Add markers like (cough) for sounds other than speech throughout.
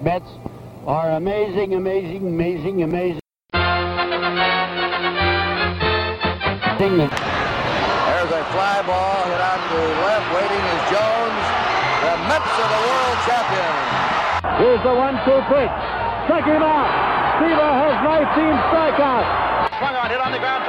Mets are amazing, amazing, amazing, amazing. There's a fly ball hit out to left. Waiting is Jones. The Mets are the world champions. Here's the one-two pitch. Strike him out. Seaver has 19 strikeouts. Swung on, hit on the ground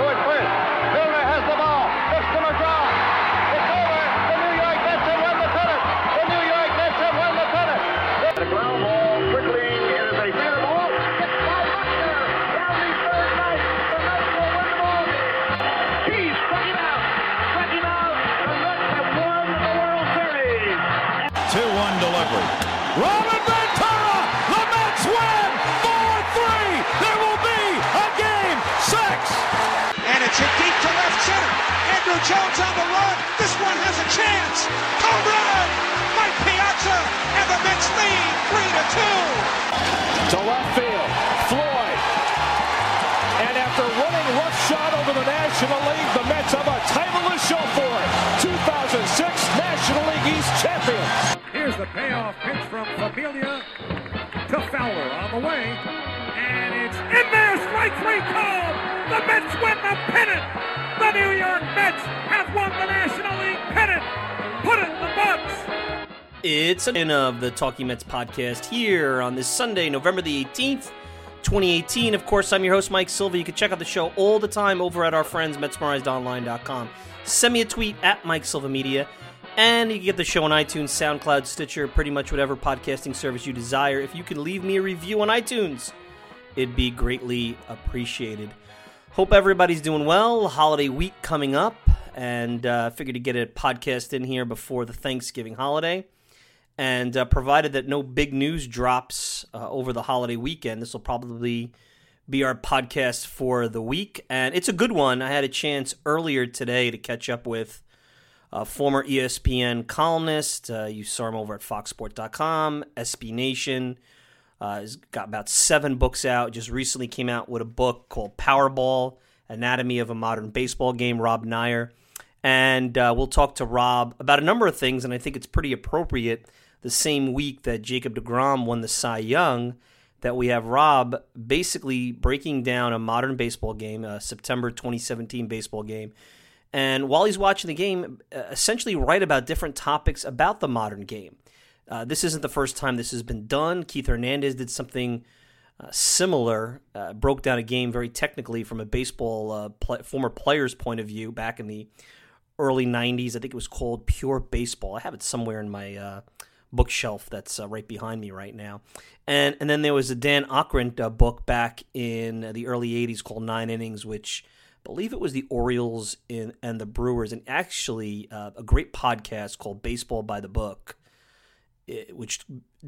Jones on the run. This one has a chance. Home run! Mike Piazza and the Mets lead 3 to 2. To left field. Floyd. And after running roughshod over the National League, the Mets have a title to show for it. 2006 National League East champions. Here's the payoff pitch from Familia to Fowler on the way. And it's in there, strike three called. The Mets win the pennant. The New York Mets have won the National League pennant. Put it in the books. It's an in of the Talking Mets podcast here on this Sunday, November the 18th, 2018. Of course, I'm your host, Mike Silva. You can check out the show all the time over at our friends, MetsMerizedOnline.com. Send me a tweet at Mike Silva Media, and you can get the show on iTunes, SoundCloud, Stitcher, pretty much whatever podcasting service you desire. If you can leave me a review on iTunes, it'd be greatly appreciated. Hope everybody's doing well. Holiday week coming up, and uh, figured to get a podcast in here before the Thanksgiving holiday. And uh, provided that no big news drops uh, over the holiday weekend, this will probably be our podcast for the week. And it's a good one. I had a chance earlier today to catch up with a former E ESPN columnist. Uh, you saw him over at foxsport.com, SB Nation. Uh, he's got about seven books out. Just recently came out with a book called Powerball Anatomy of a Modern Baseball Game, Rob Neyer. And uh, we'll talk to Rob about a number of things, and I think it's pretty appropriate the same week that Jacob DeGrom won the Cy Young that we have Rob basically breaking down a modern baseball game, a September 2017 baseball game. And while he's watching the game, essentially write about different topics about the modern game. Uh, this isn't the first time this has been done. Keith Hernandez did something uh, similar, uh, broke down a game very technically from a baseball uh, former player's point of view back in the early 90s. I think it was called Pure Baseball. I have it somewhere in my uh, bookshelf that's uh, right behind me right now. And and then there was a Dan Okrent uh, book back in the early 80s called Nine Innings, which I believe it was the Orioles in, and the Brewers, and actually a great podcast called Baseball by the Book, which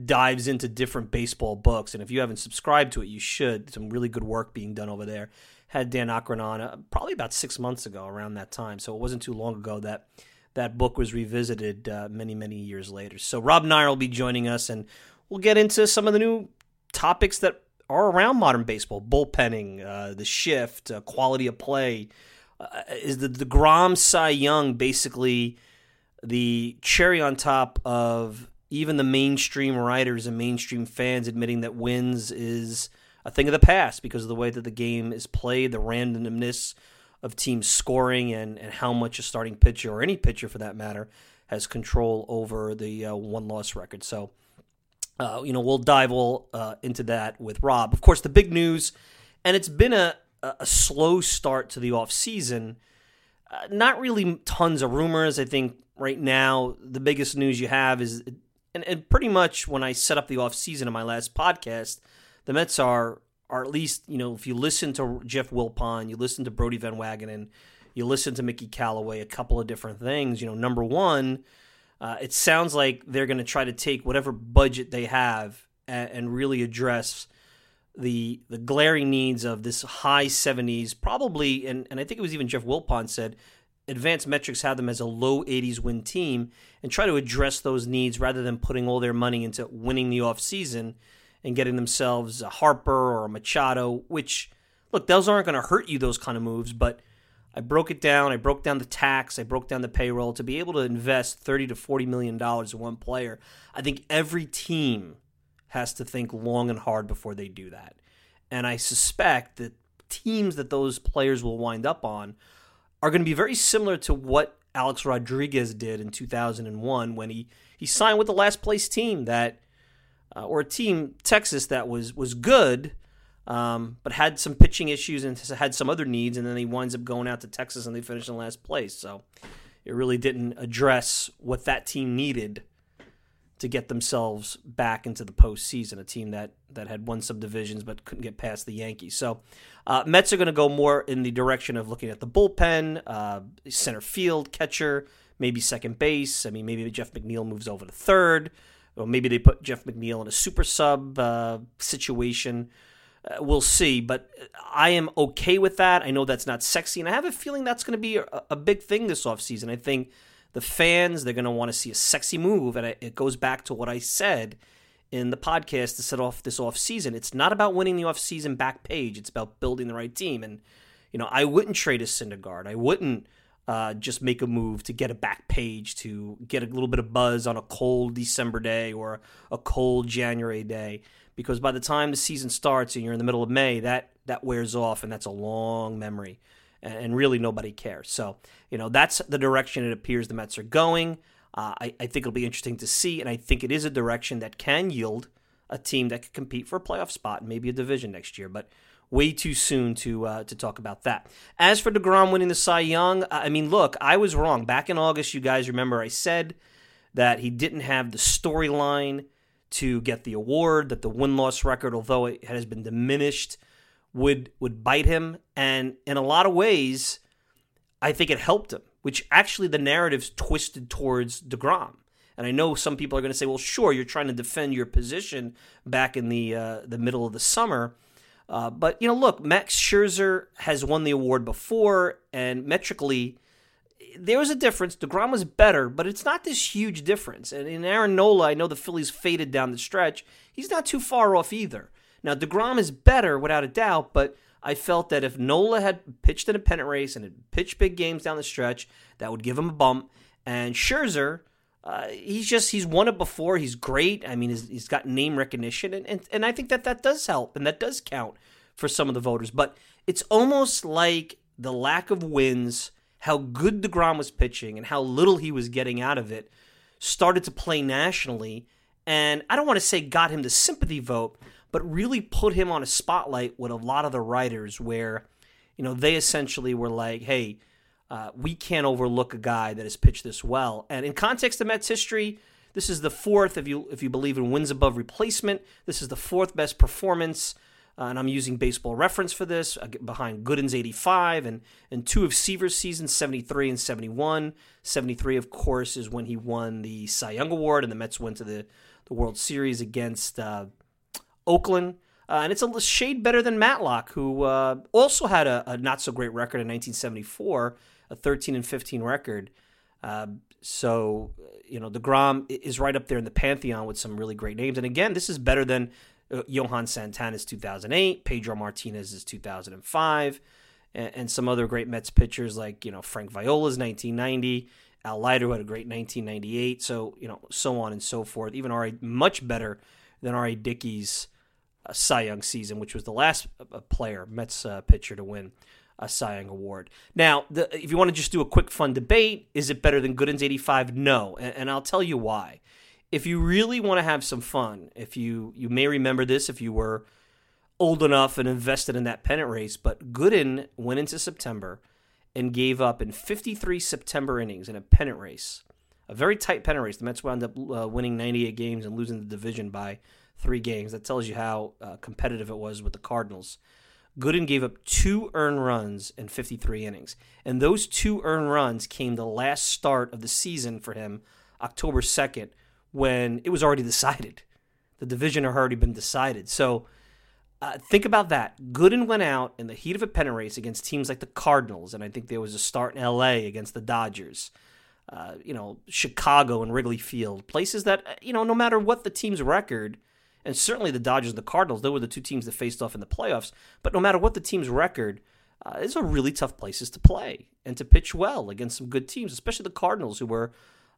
dives into different baseball books. And if you haven't subscribed to it, you should. Some really good work being done over there. Had Dan Okrent on uh, probably about six months ago, around that time. So it wasn't too long ago that that book was revisited uh, many, many years later. So Rob Neyer will be joining us, and we'll get into some of the new topics that are around modern baseball: bullpenning, uh, the shift, uh, quality of play. Uh, is the deGrom Cy Young basically the cherry on top of even the mainstream writers and mainstream fans admitting that wins is a thing of the past because of the way that the game is played, the randomness of teams scoring and, and how much a starting pitcher or any pitcher for that matter has control over the uh, won loss record. So, uh, you know, we'll dive all uh, into that with Rob. Of course, the big news, and it's been a, a slow start to the offseason. Uh, not really tons of rumors. I think right now the biggest news you have is, and, and pretty much when I set up the offseason in my last podcast, the Mets are are at least, you know, if you listen to Jeff Wilpon, you listen to Brodie Van Wagenen, you listen to Mickey Callaway, a couple of different things. You know, number one, uh, it sounds like they're going to try to take whatever budget they have and, and, really address the the glaring needs of this high 70s, probably, and, and I think it was even Jeff Wilpon said, advanced metrics have them as a low 80s win team and try to address those needs rather than putting all their money into winning the offseason season and getting themselves a Harper or a Machado, which, look, those aren't going to hurt you, those kind of moves, but I broke it down. I broke down the tax. I broke down the payroll to be able to invest 30 to 40 million dollars in one player. I think every team has to think long and hard before they do that. And I suspect that teams that those players will wind up on are going to be very similar to what Alex Rodriguez did in 2001 when he, he signed with the last place team that, uh, or a team, Texas, that was, was good, um, but had some pitching issues and had some other needs. And then he winds up going out to Texas and they finished in last place. So it really didn't address what that team needed to get themselves back into the postseason. A team that that had won some divisions but couldn't get past the Yankees. So uh, Mets are going to go more in the direction of looking at the bullpen, uh, center field, catcher, maybe second base. I mean, maybe Jeff McNeil moves over to third, or maybe they put Jeff McNeil in a super sub uh, situation. Uh, we'll see, but I am okay with that. I know that's not sexy, and I have a feeling that's going to be a, a big thing this offseason. I think the fans they're going to want to see a sexy move and it goes back to what i said in the podcast to set off this off season it's not about winning the off season back page it's about building the right team. And you know i wouldn't trade a syndergaard. I wouldn't uh, just make a move to get a back page to get a little bit of buzz on a cold december day or a cold january day. Because by the time the season starts and you're in the middle of may that that wears off and that's a long memory and really nobody cares. So, you know, that's the direction it appears the Mets are going. Uh, I, I, think it'll be interesting to see, and I think it is a direction that can yield a team that could compete for a playoff spot, maybe a division next year. But way too soon to uh, to talk about that. As for Degrom winning the Cy Young, I mean, look, I was wrong back in August. You guys remember I said that he didn't have the storyline to get the award, that the win loss record, although it has been diminished would would bite him, and in a lot of ways, I think it helped him. Which actually the narrative's twisted towards Degrom. And I know some people are going to say, "Well, sure, you're trying to defend your position back in the uh, the middle of the summer." Uh, but you know, look, Max Scherzer has won the award before, and metrically, there was a difference. Degrom was better, but it's not this huge difference. And in Aaron Nola, I know the Phillies faded down the stretch. He's not too far off either. Now, DeGrom is better without a doubt, but I felt that if Nola had pitched in a pennant race and had pitched big games down the stretch, that would give him a bump. And Scherzer, uh, he's just he's won it before. He's great. I mean, he's, he's got name recognition, and, and and I think that that does help and that does count for some of the voters. But it's almost like the lack of wins, how good Degrom was pitching, and how little he was getting out of it, started to play nationally. And I don't want to say got him the sympathy vote, but really put him on a spotlight with a lot of the writers where, you know, they essentially were like, hey, uh, we can't overlook a guy that has pitched this well. And in context of Mets history, this is the fourth, if you if you believe in wins above replacement, this is the fourth best performance. Uh, and I'm using baseball reference for this, uh, behind Gooden's 85 and, and two of Seaver's seasons, 73 and 71. 73, of course, is when he won the Cy Young Award and the Mets went to the, the World Series against uh, Oakland. Uh, and it's a shade better than Matlack, who uh, also had a, a, not so great record in 1974, a 13 and 15 record. Uh, so, you know, DeGrom is right up there in the pantheon with some really great names. And again, this is better than uh, Johan Santana's 2008, Pedro Martinez's 2005, and, and, some other great Mets pitchers like, you know, Frank Viola's 1990. Al Leiter had a great 1998. So, you know, so on and so forth. Even R.A. much better than R.A. Dickey's uh, Cy Young season, which was the last uh, player, Mets uh, pitcher, to win a Cy Young award. Now, the, if you want to just do a quick fun debate, is it better than Gooden's 85? No, and, and I'll tell you why. If you really want to have some fun, if you you may remember this if you were old enough and invested in that pennant race, but Gooden went into September and gave up in 53 September innings in a pennant race, a very tight pennant race. The Mets wound up uh, winning 98 games and losing the division by three games. That tells you how uh, competitive it was with the Cardinals. Gooden gave up two earned runs in 53 innings. And those two earned runs came the last start of the season for him, October 2nd, when it was already (laughs) decided. The division had already been decided. So uh, think about that. Gooden went out in the heat of a pennant race against teams like the Cardinals, and I think there was a start in LA against the Dodgers. Uh, you know, Chicago and Wrigley Field, places that, uh, you know, no matter what the team's record – and certainly the Dodgers and the Cardinals, they were the two teams that faced off in the playoffs. But no matter what the team's record, uh, it's a really tough places to play and to pitch well against some good teams, especially the Cardinals, who were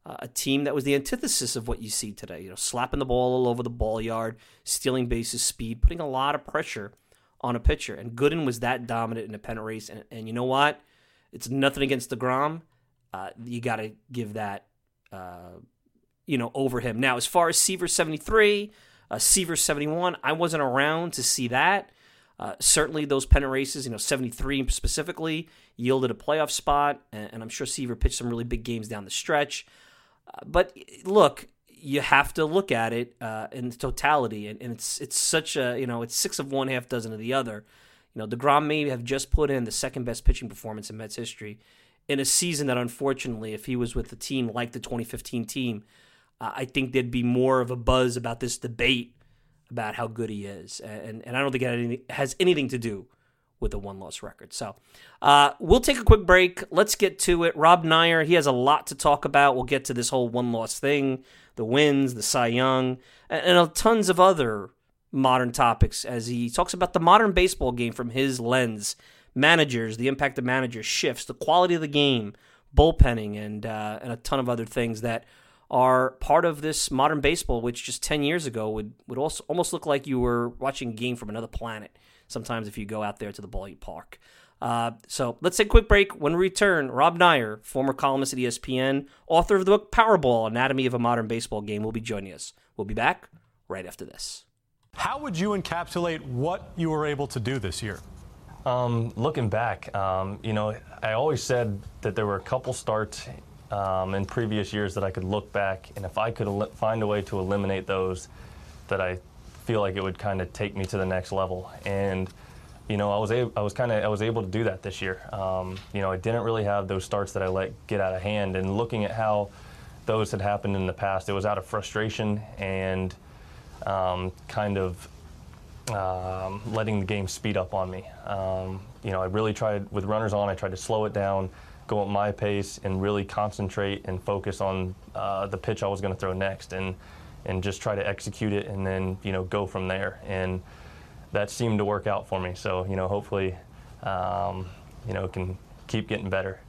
uh, a team that was the antithesis of what you see today. You know, slapping the ball all over the ball yard, stealing bases, speed, putting a lot of pressure on a pitcher. And Gooden was that dominant in a pennant race. And, and you know what? It's nothing against DeGrom. Uh, you got to give that, uh, you know, over him. Now, as far as Seaver 73, uh, Seaver 71, I wasn't around to see that. Uh, certainly, those pennant races, you know, 73 specifically, yielded a playoff spot, and, and I'm sure Seaver pitched some really big games down the stretch. Uh, but look, you have to look at it uh, in totality, and, and, it's it's such a you know it's six of one, half dozen of the other. You know, Degrom may have just put in the second best pitching performance in Mets history in a season that, unfortunately, if he was with a team like the 2015 team, uh, I think there'd be more of a buzz about this debate about how good he is, and and I don't think it has anything to do with a won loss record. So uh, we'll take a quick break. Let's get to it. Rob Neyer, he has a lot to talk about. We'll get to this whole won loss thing, the wins, the Cy Young, and, and tons of other modern topics as he talks about the modern baseball game from his lens. Managers, the impact of managers, shifts, the quality of the game, bullpenning, and uh, and a ton of other things that are part of this modern baseball, which just ten years ago would would also almost look like you were watching a game from another planet sometimes if you go out there to the ballpark. Uh, so let's take a quick break. When we return, Rob Neyer, former columnist at ESPN, author of the book Powerball Anatomy of a Modern Baseball Game, will be joining us. We'll be back right after this. How would you encapsulate what you were able to do this year? Um, looking back, um, you know, I always said that there were a couple starts um, in previous years that I could look back, and if I could el- find a way to eliminate those, that I feel like it would kind of take me to the next level. And you know, I was able, I was kind of I was able to do that this year. Um, you know, I didn't really have those starts that I let get out of hand. And looking at how those had happened in the past, it was out of frustration and um, kind of um, letting the game speed up on me. Um, you know, I really tried with runners on. I tried to slow it down, go at my pace, and really concentrate and focus on uh, the pitch I was going to throw next. And and just try to execute it and then you know go from there and that seemed to work out for me so you know hopefully um, you know can keep getting better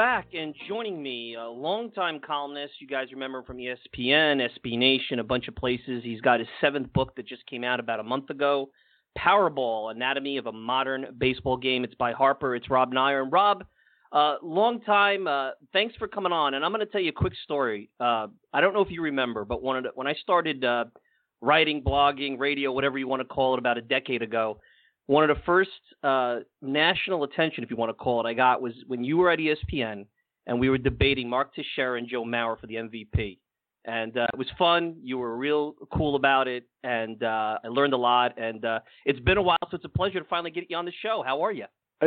back, and joining me, a longtime columnist. You guys remember from ESPN, SB Nation, a bunch of places. He's got his seventh book that just came out about a month ago. Powerball, Anatomy of a Modern Baseball Game. It's by Harper. It's Rob Neyer. And Rob, uh, long time. Uh, thanks for coming on. And I'm going to tell you a quick story. Uh, I don't know if you remember, but when, when I started uh, writing, blogging, radio, whatever you want to call it, about a decade ago, one of the first uh, national attention, if you want to call it, I got was when you were at ESPN and we were debating Mark Teixeira and Joe Mauer for the MVP and uh, it was fun. You were real cool about it, and uh, I learned a lot. And uh, it's been a while, so it's a pleasure to finally get you on the show. How are you?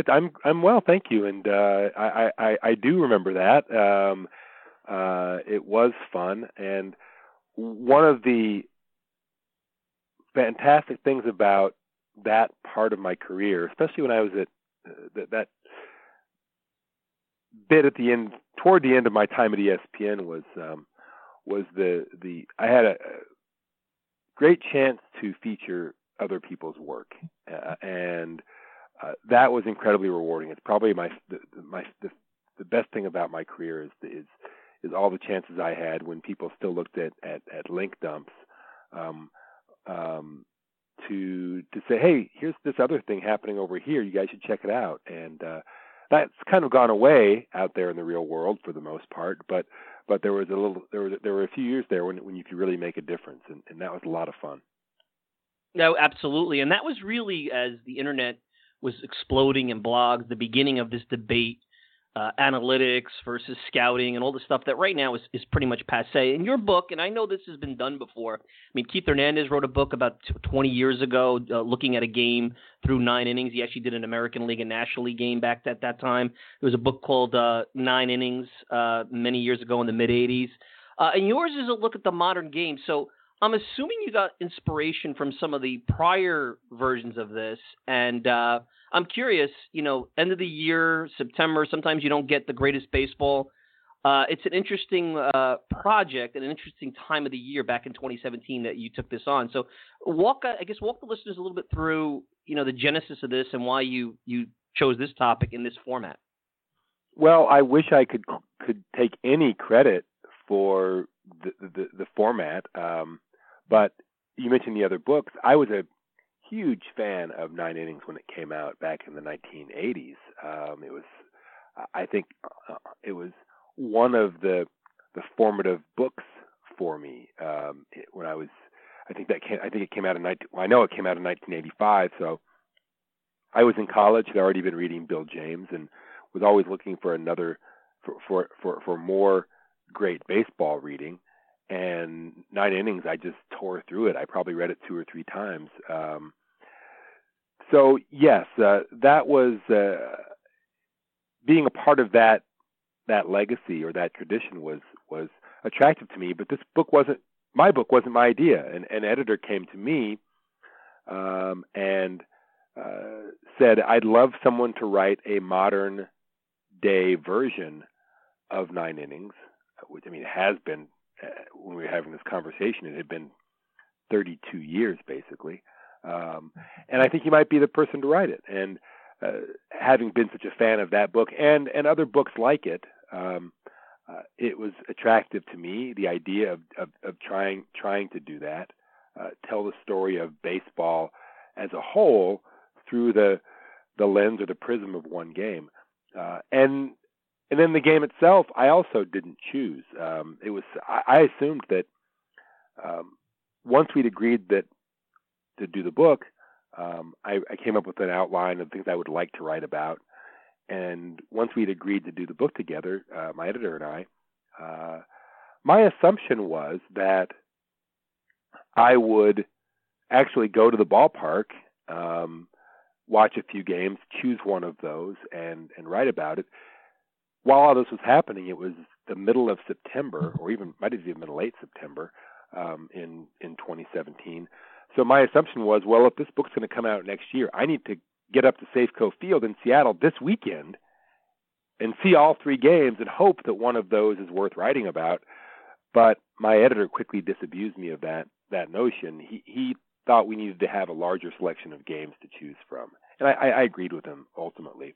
I'm I'm well, thank you. And uh, I, I I do remember that. Um, uh, it was fun, and one of the fantastic things about that part of my career, especially when I was at uh, that, that bit at the end, toward the end of my time at ESPN, was um, was the the I had a, a great chance to feature other people's work, uh, and uh, that was incredibly rewarding. It's probably my the, my the, the best thing about my career is is is all the chances I had when people still looked at at, at link dumps. Um, um, to to say, hey, here's this other thing happening over here. You guys should check it out. And uh, that's kind of gone away out there in the real world for the most part. But but there was a little there were there were a few years there when when you could really make a difference, and, and that was a lot of fun. No, absolutely, and that was really as the internet was exploding and blogs, the beginning of this debate uh, analytics versus scouting and all the stuff that right now is, is pretty much passe. In your book, and I know this has been done before. I mean, Keith Hernandez wrote a book about 20 years ago, uh, looking at a game through nine innings. He actually did an American League and National League game back at that time. There was a book called uh, Nine Innings uh, many years ago in the mid 80s. Uh, and yours is a look at the modern game. So I'm assuming you got inspiration from some of the prior versions of this, and uh, I'm curious, you know, end of the year, September, sometimes you don't get the greatest baseball. Uh, it's an interesting uh, project and an interesting time of the year back in 2017 that you took this on. So, walk I guess walk the listeners a little bit through you know the genesis of this and why you you chose this topic in this format. Well, I wish I could could take any credit for the the, the format, um, but you mentioned the other books. I was a huge fan of Nine Innings when it came out back in the 1980s. Um, it was, I think, uh, it was one of the the formative books for me um, it, when I was. I think that came, I think it came out in 19. Well, I know it came out in 1985. So I was in college. Had already been reading Bill James and was always looking for another for for for, for more great baseball reading. And nine innings, I just tore through it. I probably read it two or three times. Um, so yes, uh, that was uh, being a part of that that legacy or that tradition was was attractive to me. But this book wasn't my book wasn't my idea. An, an editor came to me um, and uh, said, "I'd love someone to write a modern day version of Nine Innings." Which I mean, has been uh, when we were having this conversation. It had been 32 years basically, um, and I think he might be the person to write it. And uh, having been such a fan of that book and and other books like it, um, uh, it was attractive to me. The idea of of, of trying trying to do that, uh, tell the story of baseball as a whole through the the lens or the prism of one game, uh, and and then the game itself, I also didn't choose. Um, it was I, I assumed that um, once we'd agreed that to do the book, um, I, I came up with an outline of things I would like to write about. And once we'd agreed to do the book together, uh, my editor and I, uh, my assumption was that I would actually go to the ballpark, um, watch a few games, choose one of those, and and write about it. While all this was happening, it was the middle of September, or even might have been middle late September, um, in in 2017. So my assumption was, well, if this book's going to come out next year, I need to get up to Safeco Field in Seattle this weekend and see all three games and hope that one of those is worth writing about. But my editor quickly disabused me of that that notion. He he thought we needed to have a larger selection of games to choose from, and I, I agreed with him ultimately.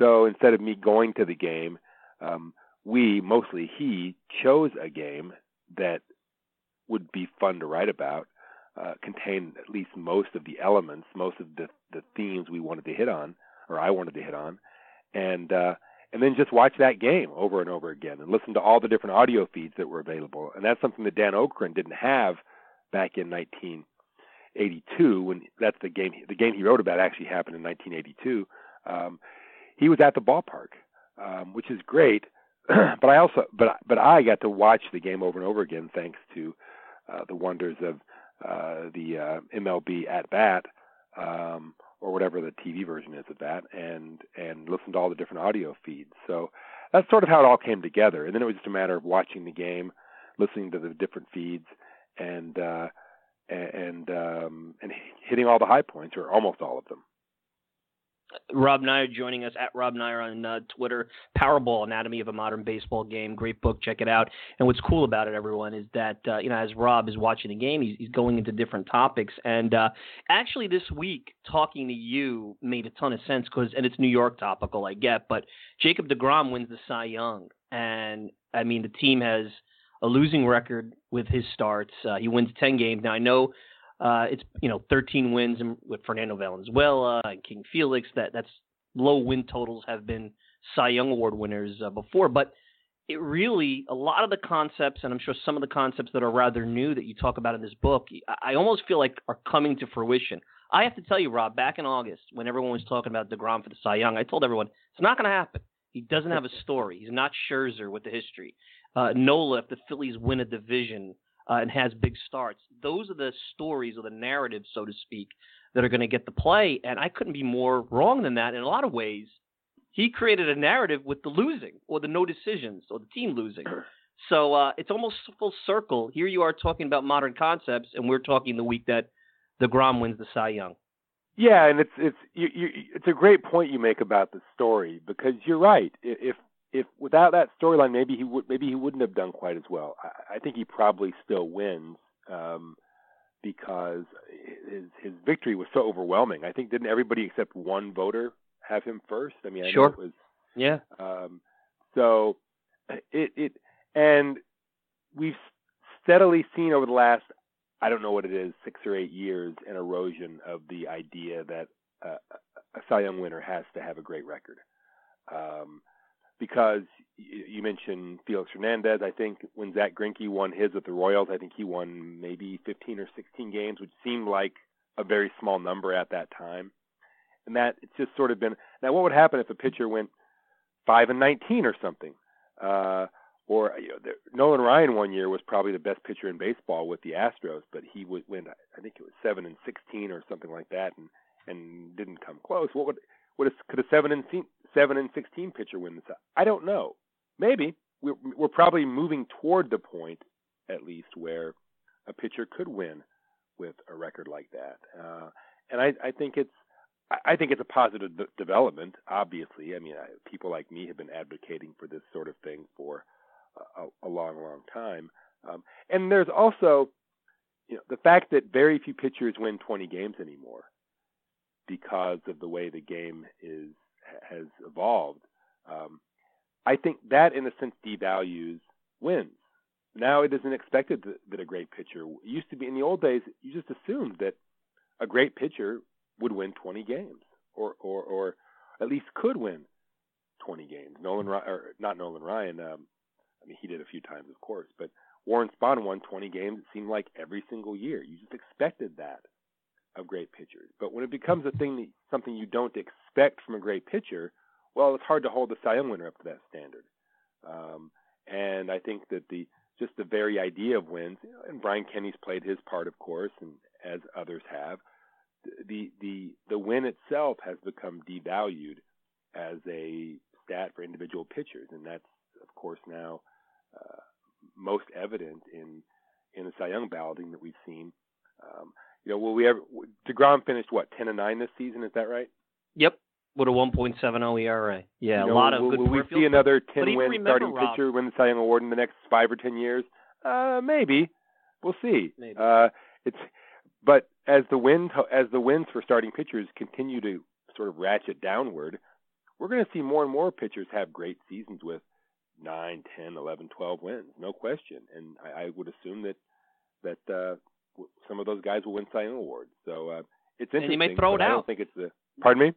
So instead of me going to the game, um, we mostly he chose a game that would be fun to write about uh, contain at least most of the elements, most of the the themes we wanted to hit on, or I wanted to hit on, and uh, and then just watch that game over and over again, and listen to all the different audio feeds that were available. And that's something that Dan Okrent didn't have back in 1982 when that's the game the game he wrote about actually happened in 1982. Um, he was at the ballpark, um, which is great. (clears throat) but I also but but I got to watch the game over and over again thanks to uh, the wonders of uh, the uh, MLB at bat um, or whatever the TV version is of that, and and listen to all the different audio feeds. So that's sort of how it all came together. And then it was just a matter of watching the game, listening to the different feeds, and uh, and um, and hitting all the high points or almost all of them. Rob Neyer joining us at Rob Neyer on uh, Twitter. Powerball: Anatomy of a Modern Baseball Game. Great book. Check it out. And what's cool about it, everyone, is that uh, you know as Rob is watching the game, he's, he's going into different topics. And uh, actually, this week talking to you made a ton of sense because, and it's New York topical, I get, but Jacob Degrom wins the Cy Young, and I mean the team has a losing record with his starts. Uh, he wins ten games. Now I know uh, it's you know 13 wins with Fernando Valenzuela and King Felix. That that's low win totals have been Cy Young Award winners uh, before, but it really a lot of the concepts, and I'm sure some of the concepts that are rather new that you talk about in this book, I almost feel like are coming to fruition. I have to tell you, Rob, back in August when everyone was talking about Degrom for the Cy Young, I told everyone it's not going to happen. He doesn't have a story. He's not Scherzer with the history. Uh, Nola, if the Phillies win a division, uh, and has big starts. Those are the stories or the narratives, so to speak, that are going to get the play. And I couldn't be more wrong than that in a lot of ways. He created a narrative with the losing or the no decisions or the team losing. So uh, it's almost full circle. Here you are talking about modern concepts, and we're talking the week that Degrom wins the Cy Young. Yeah, and it's it's you, you, it's a great point you make about the story because you're right. If if without that storyline, maybe he would maybe he wouldn't have done quite as well. I, I think he probably still wins um, because his his victory was so overwhelming. I think didn't everybody except one voter have him first? I mean, I Sure. know it was Yeah. um, so it it and we've steadily seen over the last I don't know what it is six or eight years an erosion of the idea that uh, a Cy Young winner has to have a great record. Um, because you mentioned Felix Hernandez, I think when Zack Greinke won his with the Royals, I think he won maybe 15 or 16 games, which seemed like a very small number at that time. And that it's just sort of been now. What would happen if a pitcher went five and 19 or something? Uh, or you know, the, Nolan Ryan one year was probably the best pitcher in baseball with the Astros, but he win. I think it was seven and 16 or something like that, and and didn't come close. What would could a seven and se- seven and 16 pitcher win this? I don't know. Maybe we're we're probably moving toward the point, at least, where a pitcher could win with a record like that. Uh, and I, I think it's I- I think it's a positive de- development. Obviously, I mean, I, people like me have been advocating for this sort of thing for a, a long, long time. Um, and there's also, you know, the fact that very few pitchers win 20 games anymore because of the way the game is has evolved. Um, I think that, in a sense, devalues wins. Now it isn't expected that, that a great pitcher it used to be in the old days. You just assumed that a great pitcher would win 20 games, or or or at least could win 20 games. Nolan or not Nolan Ryan. Um, I mean, he did a few times, of course, but Warren Spahn won 20 games. It seemed like every single year. You just expected that of great pitchers. But when it becomes a thing that something you don't expect from a great pitcher, well, it's hard to hold the Cy Young winner up to that standard. Um, and I think that the just the very idea of wins, and Brian Kenny's played his part, of course, and as others have, the the the win itself has become devalued as a stat for individual pitchers, and that's of course now uh, most evident in in the Cy Young balloting that we've seen. Um, you know, will we ever? Degrom finished what ten and nine this season? Is that right? Yep. With a 1.70 ERA. Yeah, You a lot of will, good will we see another ten even win remember, starting Rob- pitcher win the Cy Young award in the next five or ten years? Uh, maybe. We'll see. Maybe. Uh, it's but as the wins as the wins for starting pitchers continue to sort of ratchet downward, we're going to see more and more pitchers have great seasons with nine, ten, eleven, twelve wins, no question. And I, I would assume that that uh, some of those guys will win Cy Young awards. So uh, it's And interesting. you may throw but it I don't out. think it's the. Pardon me.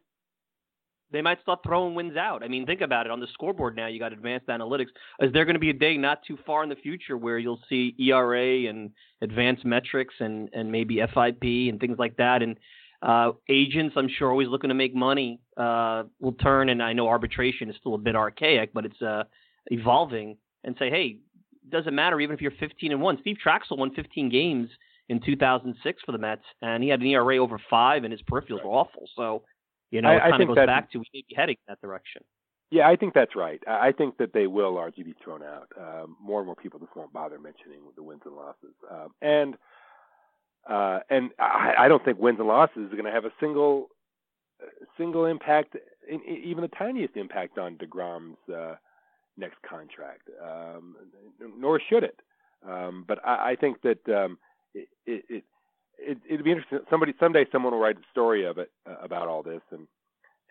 they might start throwing wins out. I mean, think about it. On the scoreboard now, you got advanced analytics. Is there going to be a day not too far in the future where you'll see ERA and advanced metrics and and maybe FIP and things like that? And uh, agents, I'm sure, always looking to make money, uh, will turn. And I know arbitration is still a bit archaic, but it's uh, evolving. And say, hey, doesn't matter even if you're 15 and one. Steve Trachsel won 15 games in 2006 for the Mets, and he had an ERA over five, and his peripherals were awful. So. You know, I- it kind of goes back to we may be heading in that direction. Yeah, I think that's right. I I think that they will largely be thrown out. Um, more and more people just won't bother mentioning the wins and losses. Um, and uh, and I, I don't think wins and losses are going to have a single uh, single impact, in, in- even the tiniest impact on Degrom's uh, next contract. Um, nor should it. Um, but I, I think that um, it, it, it it it'd be interesting. Somebody someday someone will write a story of it uh, about all this and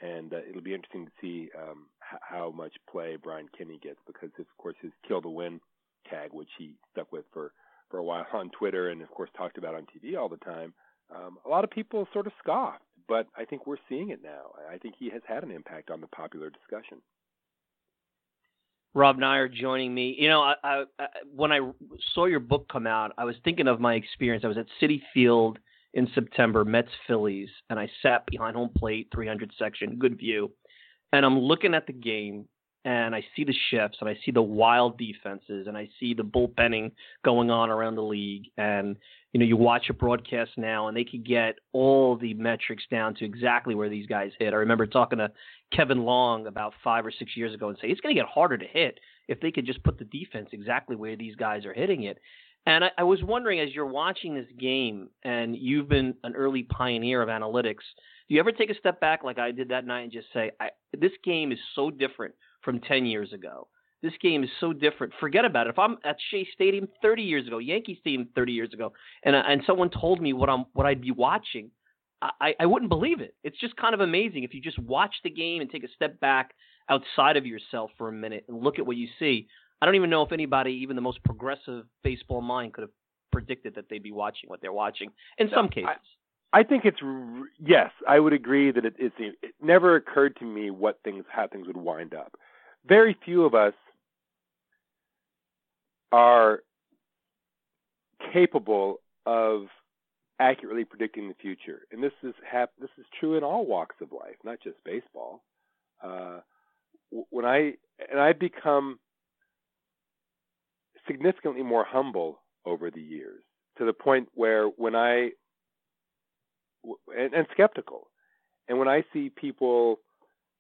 and uh, it'll be interesting to see um, h- how much play Brian Kenny gets because, of course, his "kill the win" tag, which he stuck with for for a while on Twitter and, of course, talked about on TV all the time. Um, a lot of people sort of scoffed, but I think we're seeing it now. I think he has had an impact on the popular discussion. Rob Neyer joining me. You know, I, I, I, when I saw your book come out, I was thinking of my experience. I was at Citi Field in September, Mets Phillies, and I sat behind home plate, 300 section, good view, and I'm looking at the game, and I see the shifts, and I see the wild defenses, and I see the bullpenning going on around the league, and you know, you watch a broadcast now, and they could get all the metrics down to exactly where these guys hit. I remember talking to Kevin Long about five or six years ago and say it's going to get harder to hit if they could just put the defense exactly where these guys are hitting it. And I, I was wondering, as you're watching this game, and you've been an early pioneer of analytics, do you ever take a step back like I did that night and just say, "This game is so different from 10 years ago. This game is so different. Forget about it. If I'm at Shea Stadium 30 years ago, Yankee Stadium 30 years ago, and uh, and someone told me what I'm what I'd be watching, I, I wouldn't believe it. It's just kind of amazing if you just watch the game and take a step back outside of yourself for a minute and look at what you see. I don't even know if anybody, even the most progressive baseball mind, could have predicted that they'd be watching what they're watching. In some cases, I, I think it's yes, I would agree that it, it's, it never occurred to me what things how things would wind up. Very few of us are capable of accurately predicting the future, and this is hap- this is true in all walks of life, not just baseball. Uh, when I and I've become significantly more humble over the years to the point where when I and, and skeptical, and when I see people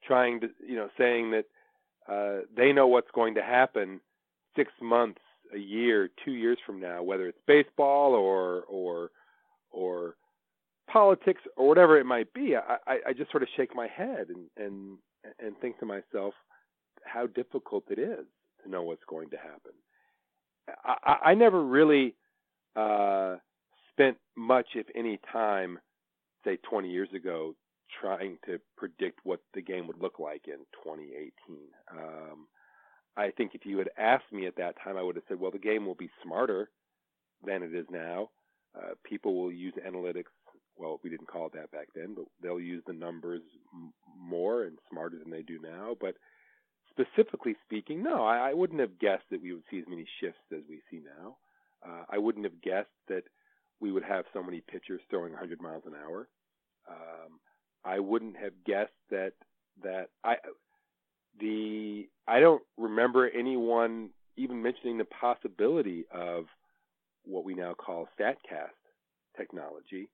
trying to you know saying that uh, they know what's going to happen six months, a year, two years from now, whether it's baseball or or or politics or whatever it might be, I, I I just sort of shake my head and and and think to myself how difficult it is to know what's going to happen. I, I never really uh, spent much, if any, time, say 20 years ago, trying to predict what the game would look like in 2018. Um, I think if you had asked me at that time, I would have said, well, the game will be smarter than it is now. Uh, people will use analytics. Well, we didn't call it that back then, but they'll use the numbers m- more and smarter than they do now. But specifically speaking, no, I, I wouldn't have guessed that we would see as many shifts as we see now. Uh, I wouldn't have guessed that we would have so many pitchers throwing 100 miles an hour. Um, I wouldn't have guessed that that I the I don't remember anyone even mentioning the possibility of what we now call Statcast technology,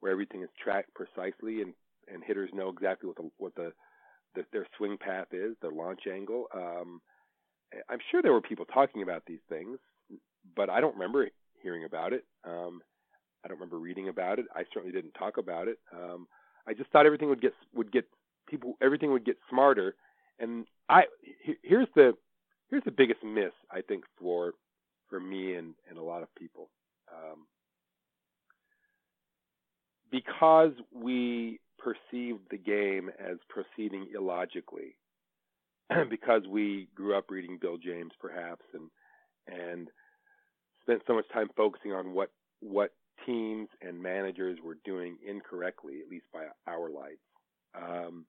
where everything is tracked precisely and and hitters know exactly what the what the, the their swing path is, their launch angle. Um, I'm sure there were people talking about these things, but I don't remember hearing about it. Um, I don't remember reading about it. I certainly didn't talk about it. Um, I just thought everything would get would get people everything would get smarter. And I here's the here's the biggest miss I think for for me and, and a lot of people. Um, because we perceived the game as proceeding illogically, (clears throat) because we grew up reading Bill James perhaps and and spent so much time focusing on what what teams and managers were doing incorrectly, at least by our lights. Um,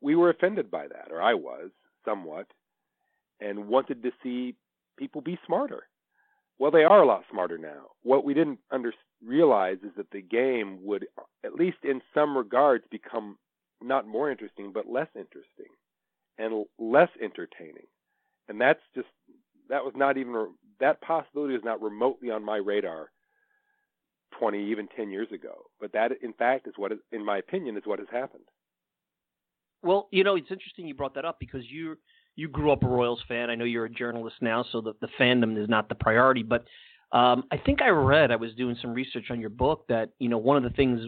we were offended by that, or I was somewhat, and wanted to see people be smarter. Well, they are a lot smarter now. What we didn't under, realize is that the game would, at least in some regards, become not more interesting, but less interesting and less entertaining. And that's just that was not even that possibility was not remotely on my radar 20 even 10 years ago. But that in fact is what in my opinion is what has happened. Well you know it's interesting you brought that up because you you grew up a Royals fan. I know you're a journalist now so the the fandom is not the priority. But um, I think I read I was doing some research on your book that you know one of the things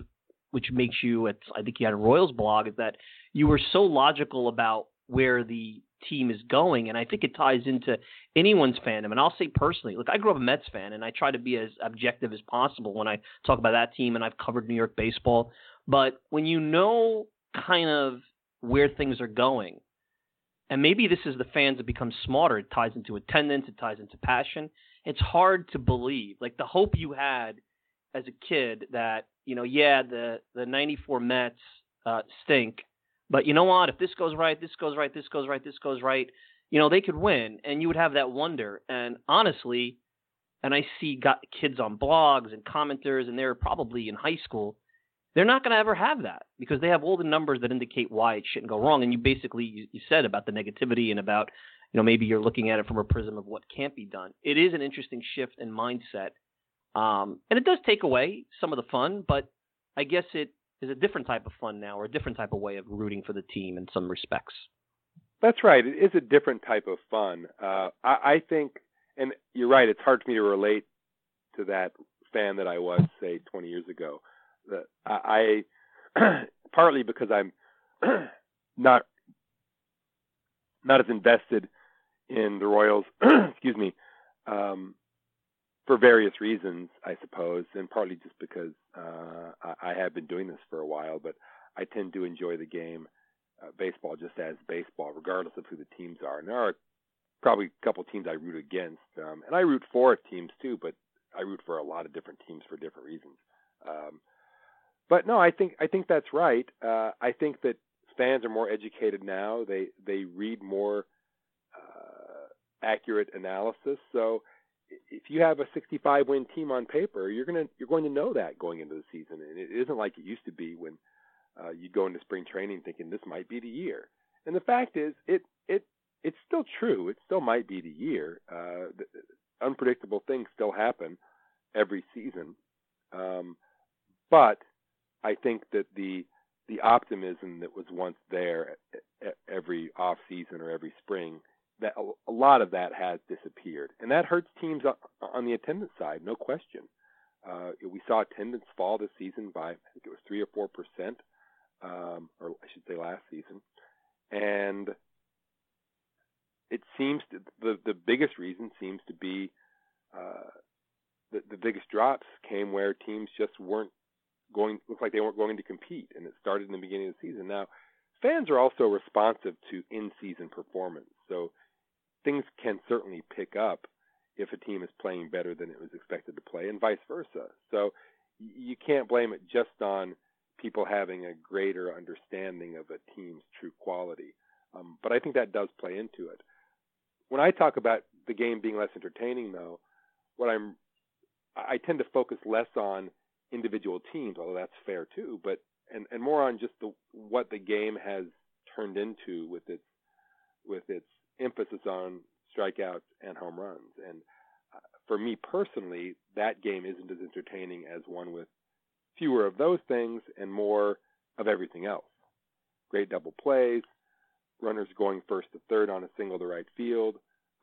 which makes you at I think you had a Royals blog is that you were so logical about where the team is going. And I think it ties into anyone's fandom. And I'll say personally, look, I grew up a Mets fan, and I try to be as objective as possible when I talk about that team. And I've covered New York baseball. But when you know kind of where things are going, and maybe this is the fans that become smarter. It ties into attendance. It ties into passion. It's hard to believe. Like the hope you had as a kid that you know, yeah, the the '94 Mets uh, stink, but you know what? If this goes right, this goes right, this goes right, this goes right, you know, they could win. And you would have that wonder. And honestly, and I see got kids on blogs and commenters, and they're probably in high school. They're not going to ever have that because they have all the numbers that indicate why it shouldn't go wrong. And you basically you, you said about the negativity and about you know maybe you're looking at it from a prism of what can't be done. It is an interesting shift in mindset, um, and it does take away some of the fun. But I guess it is a different type of fun now, or a different type of way of rooting for the team in some respects. That's right. It is a different type of fun. Uh, I, I think, and you're right. It's hard for me to relate to that fan that I was, say, 20 years ago. That I, I (clears throat) partly because I'm (clears throat) not not as invested in the Royals, (clears throat) excuse me, um, for various reasons, I suppose, and partly just because uh, I, I have been doing this for a while. But I tend to enjoy the game, uh, baseball, just as baseball, regardless of who the teams are. And there are probably a couple teams I root against, um, and I root for teams too, but I root for a lot of different teams for different reasons. Um, but no, I think I think that's right. Uh, I think that fans are more educated now. They they read more uh, accurate analysis. So if you have a 65 win team on paper, you're gonna you're going to know that going into the season, and it isn't like it used to be when uh, you go into spring training thinking this might be the year. And the fact is, it it it's still true. It still might be the year. Uh, the, unpredictable things still happen every season, um, but I think that the the optimism that was once there every off season or every spring that a lot of that has disappeared, and that hurts teams on the attendance side, no question. Uh, we saw attendance fall this season by I think it was three or four percent, um, or I should say last season, and it seems to, the the biggest reason seems to be uh, the the biggest drops came where teams just weren't going looked like they weren't going to compete, and it started in the beginning of the season. Now, fans are also responsive to in-season performance, so things can certainly pick up if a team is playing better than it was expected to play, and vice versa. So you can't blame it just on people having a greater understanding of a team's true quality. Um, but I think that does play into it. When I talk about the game being less entertaining, though, what I'm I tend to focus less on individual teams, although that's fair too, but and, and more on just the what the game has turned into with its with its emphasis on strikeouts and home runs. And uh, for me personally, that game isn't as entertaining as one with fewer of those things and more of everything else. Great double plays, runners going first to third on a single to right field,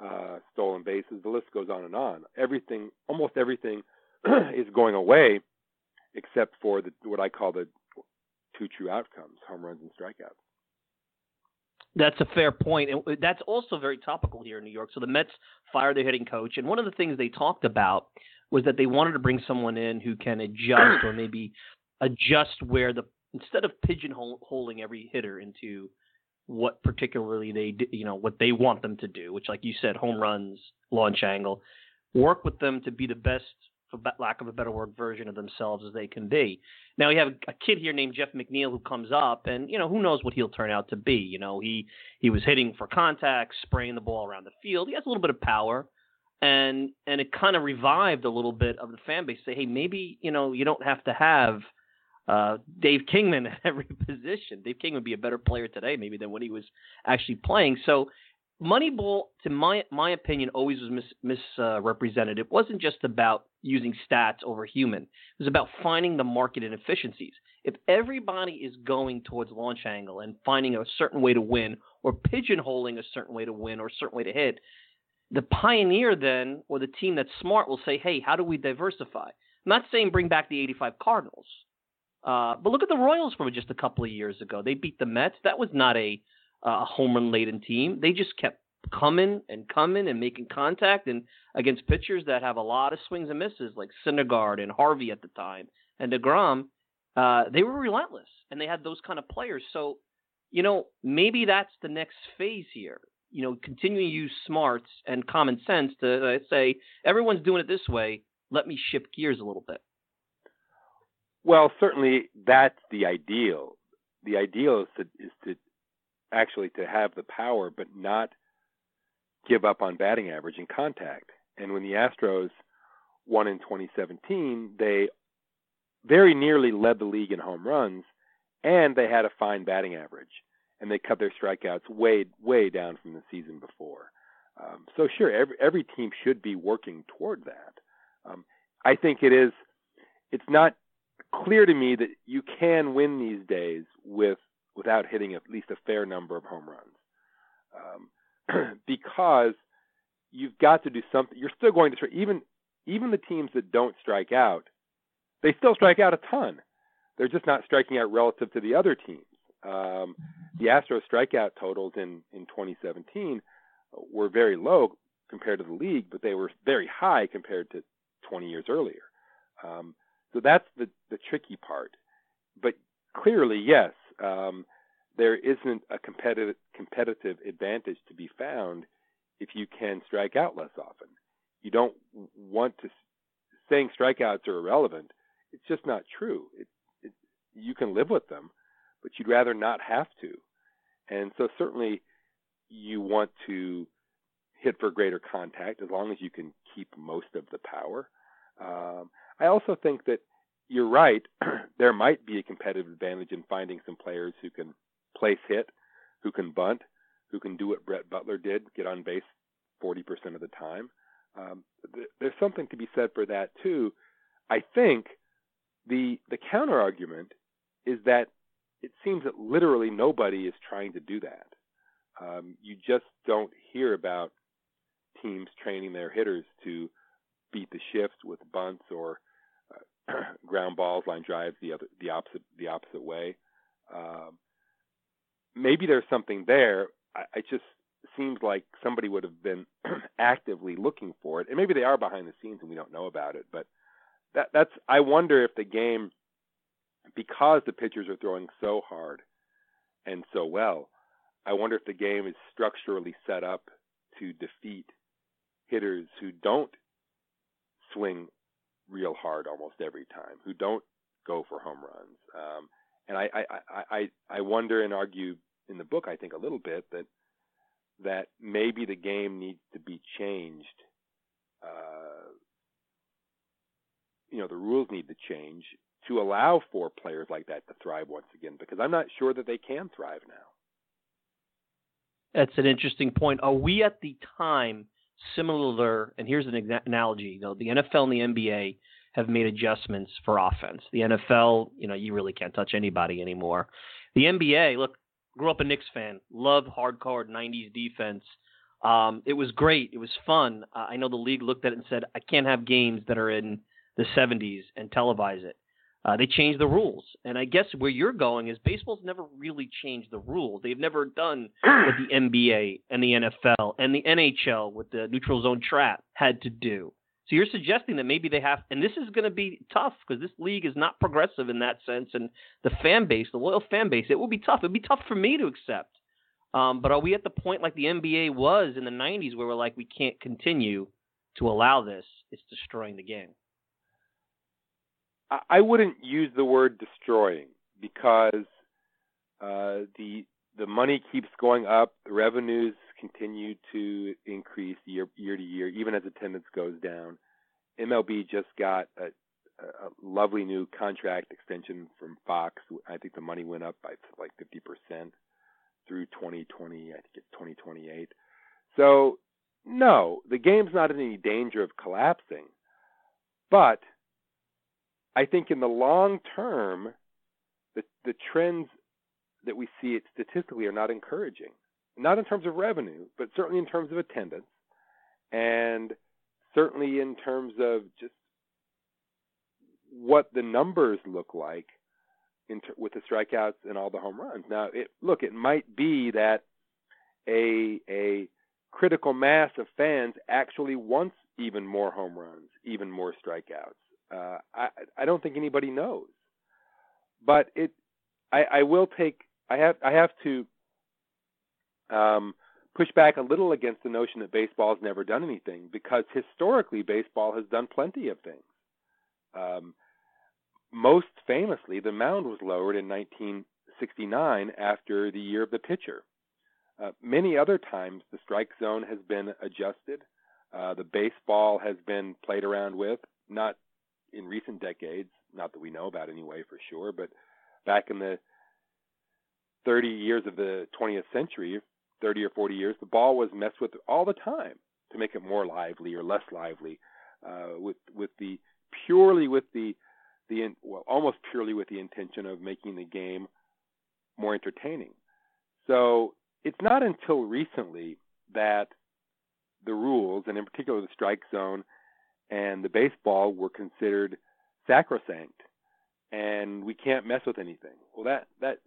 uh, stolen bases. The list goes on and on. Everything, almost everything, (clears throat) is going away except for the what I call the two true outcomes: home runs and strikeouts. That's a fair point, and that's also very topical here in New York. So the Mets fired their hitting coach, and one of the things they talked about was that they wanted to bring someone in who can adjust or maybe adjust where the instead of pigeonholing every hitter into what particularly they you know what they want them to do, which like you said, home runs, launch angle, work with them to be the best for lack of a better word, version of themselves as they can be. Now you have a kid here named Jeff McNeil who comes up, and you know who knows what he'll turn out to be. You know he he was hitting for contact, spraying the ball around the field. He has a little bit of power, and and it kind of revived a little bit of the fan base. Say, hey, maybe you know you don't have to have uh, Dave Kingman (laughs) at every position. Dave Kingman would be a better player today, maybe than when he was actually playing. So Moneyball, to my my opinion, always was misrepresented. Mis, uh, it wasn't just about using stats over human. It was about finding the market inefficiencies. If everybody is going towards launch angle and finding a certain way to win, or pigeonholing a certain way to win, or a certain way to hit, the pioneer then, or the team that's smart, will say, "Hey, how do we diversify?" I'm not saying bring back the '85 Cardinals, uh, but look at the Royals from just a couple of years ago. They beat the Mets. That was not a a home run laden team. They just kept coming and coming and making contact and against pitchers that have a lot of swings and misses like Syndergaard and Harvey at the time and deGrom, uh, they were relentless and they had those kind of players. So, you know, maybe that's the next phase here. You know, continuing to use smarts and common sense to uh, say everyone's doing it this way. Let me shift gears a little bit. Well, certainly that's the ideal. The ideal is to, is to actually to have the power but not give up on batting average and contact. And when the Astros won in 2017, they very nearly led the league in home runs, and they had a fine batting average, and they cut their strikeouts way way down from the season before. Um, so sure, every every team should be working toward that. Um, I think it is. It's not clear to me that you can win these days with without hitting at least a fair number of home runs, um, (clears throat) because you've got to do something. You're still going to try, even even the teams that don't strike out, they still strike out a ton. They're just not striking out relative to the other teams. Um, the Astros strikeout totals in in 2017 were very low compared to the league, but they were very high compared to 20 years earlier. Um, so that's the the tricky part. But clearly, yes, um, there isn't a competitive competitive advantage to be found if you can strike out less often. You don't want to saying strikeouts are irrelevant. It's just not true. It, it, you can live with them, but you'd rather not have to. And so certainly you want to hit for greater contact as long as you can keep most of the power. Um, I also think that you're right. (clears throat) there might be a competitive advantage in finding some players who can place hit, who can bunt, who can do what Brett Butler did, get on base 40% of the time. Um, th- there's something to be said for that too. I think the the counter argument is that it seems that literally nobody is trying to do that. Um, you just don't hear about teams training their hitters to beat the shifts with bunts or uh, (clears throat) ground balls, line drives the other the opposite the opposite way. Um, maybe there's something there. I, I just seems like somebody would have been (clears throat) actively looking for it, and maybe they are behind the scenes and we don't know about it. But that that's I wonder if the game, because the pitchers are throwing so hard and so well, I wonder if the game is structurally set up to defeat hitters who don't swing real hard almost every time, who don't go for home runs. Um, and I, I, I, I wonder and argue in the book, I think a little bit that that maybe the game needs to be changed. Uh, you know, the rules need to change to allow for players like that to thrive once again, because I'm not sure that they can thrive now. That's an interesting point. Are we at the time similar? And here's an analogy. Know, the NFL and the NBA have made adjustments for offense. The NFL, you know, you really can't touch anybody anymore. The NBA, look, grew up a Knicks fan, loved hardcore '90s defense. Um, it was great. It was fun. Uh, I know the league looked at it and said, I can't have games that are in the 70s and televise it. Uh, they changed the rules. And I guess where you're going is baseball's never really changed the rules. They've never done what the NBA and the NFL and the NHL with the neutral zone trap had to do. So you're suggesting that maybe they have, and this is going to be tough because this league is not progressive in that sense, and the fan base, the loyal fan base, it will be tough. It'd be tough for me to accept. Um, but are we at the point like the NBA was in the '90s, where we're like, we can't continue to allow this? It's destroying the game. I wouldn't use the word destroying because uh, the the money keeps going up, the revenues continue to increase year year to year, even as attendance goes down. MLB just got a, a lovely new contract extension from Fox. I think the money went up by like 50% through 2020. I think it's 2028. So, no, the game's not in any danger of collapsing. But I think in the long term, the, the trends that we see it statistically are not encouraging. Not in terms of revenue, but certainly in terms of attendance, and certainly in terms of just what the numbers look like ter- with the strikeouts and all the home runs. Now, it, look, it might be that a a critical mass of fans actually wants even more home runs, even more strikeouts. Uh, I I don't think anybody knows, but it I, I will take I have I have to um, push back a little against the notion that baseball has never done anything because historically baseball has done plenty of things. Um, most famously, the mound was lowered in 1969 after the year of the pitcher. Uh, many other times, the strike zone has been adjusted. Uh, the baseball has been played around with, not in recent decades, not that we know about anyway for sure, but back in the 30 years of the 20th century, 30 or 40 years, the ball was messed with all the time to make it more lively or less lively, uh, with with the purely with the the in, well almost purely with the intention of making the game more entertaining. So it's not until recently that the rules, and in particular the strike zone and the baseball, were considered sacrosanct and we can't mess with anything. Well, that that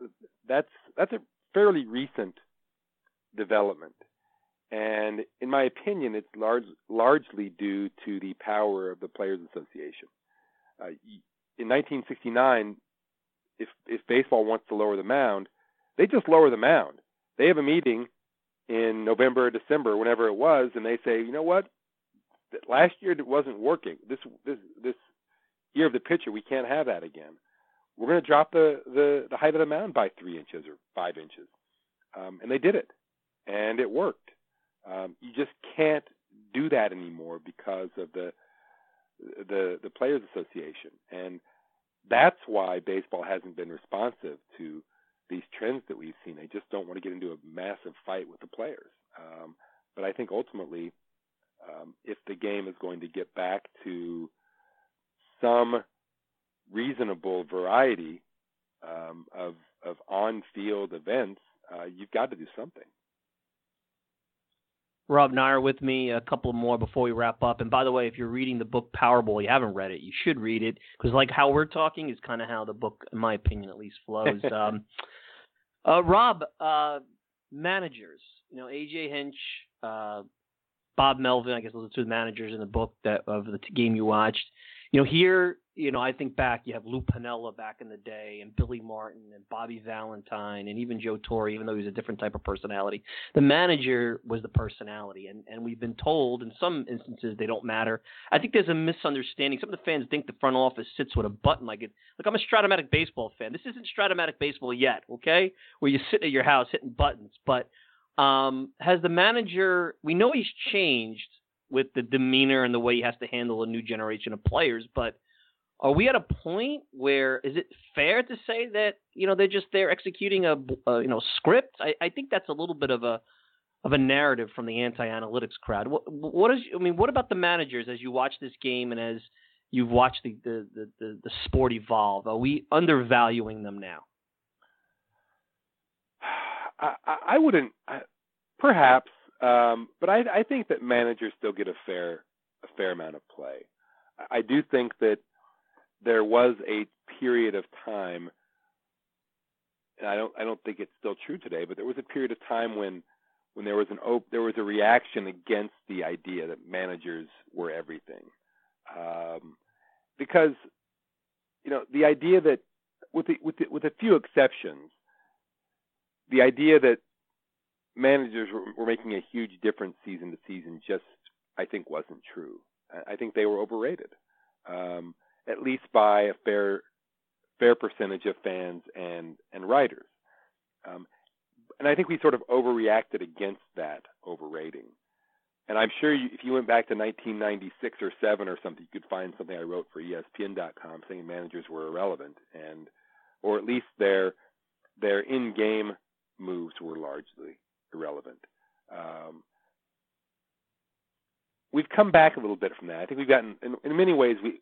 that's that's a fairly recent development, and in my opinion, it's large, largely due to the power of the Players Association. Uh, in 1969, if if baseball wants to lower the mound, they just lower the mound. They have a meeting in November or December, whenever it was, and they say, you know what, last year it wasn't working. This this this year of the pitcher, we can't have that again. We're going to drop the, the the height of the mound by three inches or five inches, um, and they did it, and it worked. Um, you just can't do that anymore because of the the the players association and that's why baseball hasn't been responsive to these trends that we've seen. They just don't want to get into a massive fight with the players. Um, but I think ultimately, um, if the game is going to get back to some reasonable variety um, of of on-field events, uh, you've got to do something. Rob Neyer with me. A couple more before we wrap up. And by the way, if you're reading the book Powerball, you haven't read it, you should read it because, like how we're talking, is kind of how the book, in my opinion, at least flows. (laughs) um, uh, Rob, uh, managers. You know, AJ Hinch, uh, Bob Melvin. I guess those are two managers in the book that of the game you watched. You know, here you know, I think back, you have Lou Piniella back in the day, and Billy Martin, and Bobby Valentine, and even Joe Torre, even though he was a different type of personality. The manager was the personality, and, and we've been told in some instances they don't matter. I think there's a misunderstanding. Some of the fans think the front office sits with a button like it. Look, I'm a Strat-O-Matic baseball fan. This isn't Strat-O-Matic baseball yet, okay? Where you sit at your house hitting buttons. But um, has the manager, we know he's changed with the demeanor and the way he has to handle a new generation of players, but – are we at a point where is it fair to say that you know they're just they're executing a, a you know script? I, I think that's a little bit of a of a narrative from the anti-analytics crowd. What, what is I mean? What about the managers as you watch this game and as you've watched the the, the, the, the sport evolve? Are we undervaluing them now? (sighs) I, I wouldn't, perhaps, um, but I, I think that managers still get a fair a fair amount of play. I do think that there was a period of time and I don't I don't think it's still true today, but there was a period of time when when there was an op- there was a reaction against the idea that managers were everything, um, because you know the idea that with the, with the, with a few exceptions, the idea that managers were, were making a huge difference season to season just I think wasn't true. I, think they were overrated. Um, at least by a fair fair percentage of fans and and writers. Um, and I think we sort of overreacted against that overrating. And I'm sure you, if you went back to 1996 or seven or something, you could find something I wrote for ESPN.com saying managers were irrelevant, and or at least their their in-game moves were largely irrelevant. Um, we've come back a little bit from that. I think we've gotten, in, in many ways, we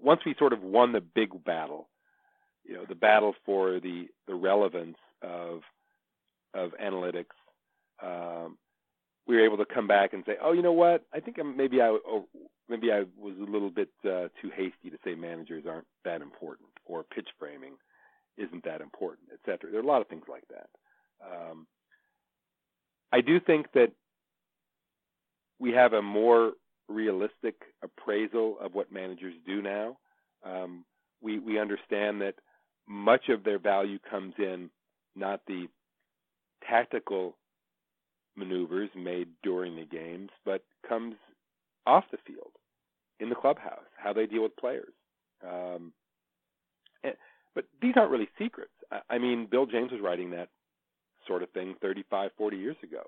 once we sort of won the big battle, you know, the battle for the the relevance of of analytics, um, we were able to come back and say, oh, you know what? I think maybe I oh, maybe I was a little bit uh, too hasty to say managers aren't that important or pitch framing isn't that important, et cetera. There are a lot of things like that. Um, I do think that we have a more realistic appraisal of what managers do now. Um, we we understand that much of their value comes in not the tactical maneuvers made during the games, but comes off the field in the clubhouse, how they deal with players. Um, and, but these aren't really secrets. I, I mean, Bill James was writing that sort of thing 35, 40 years ago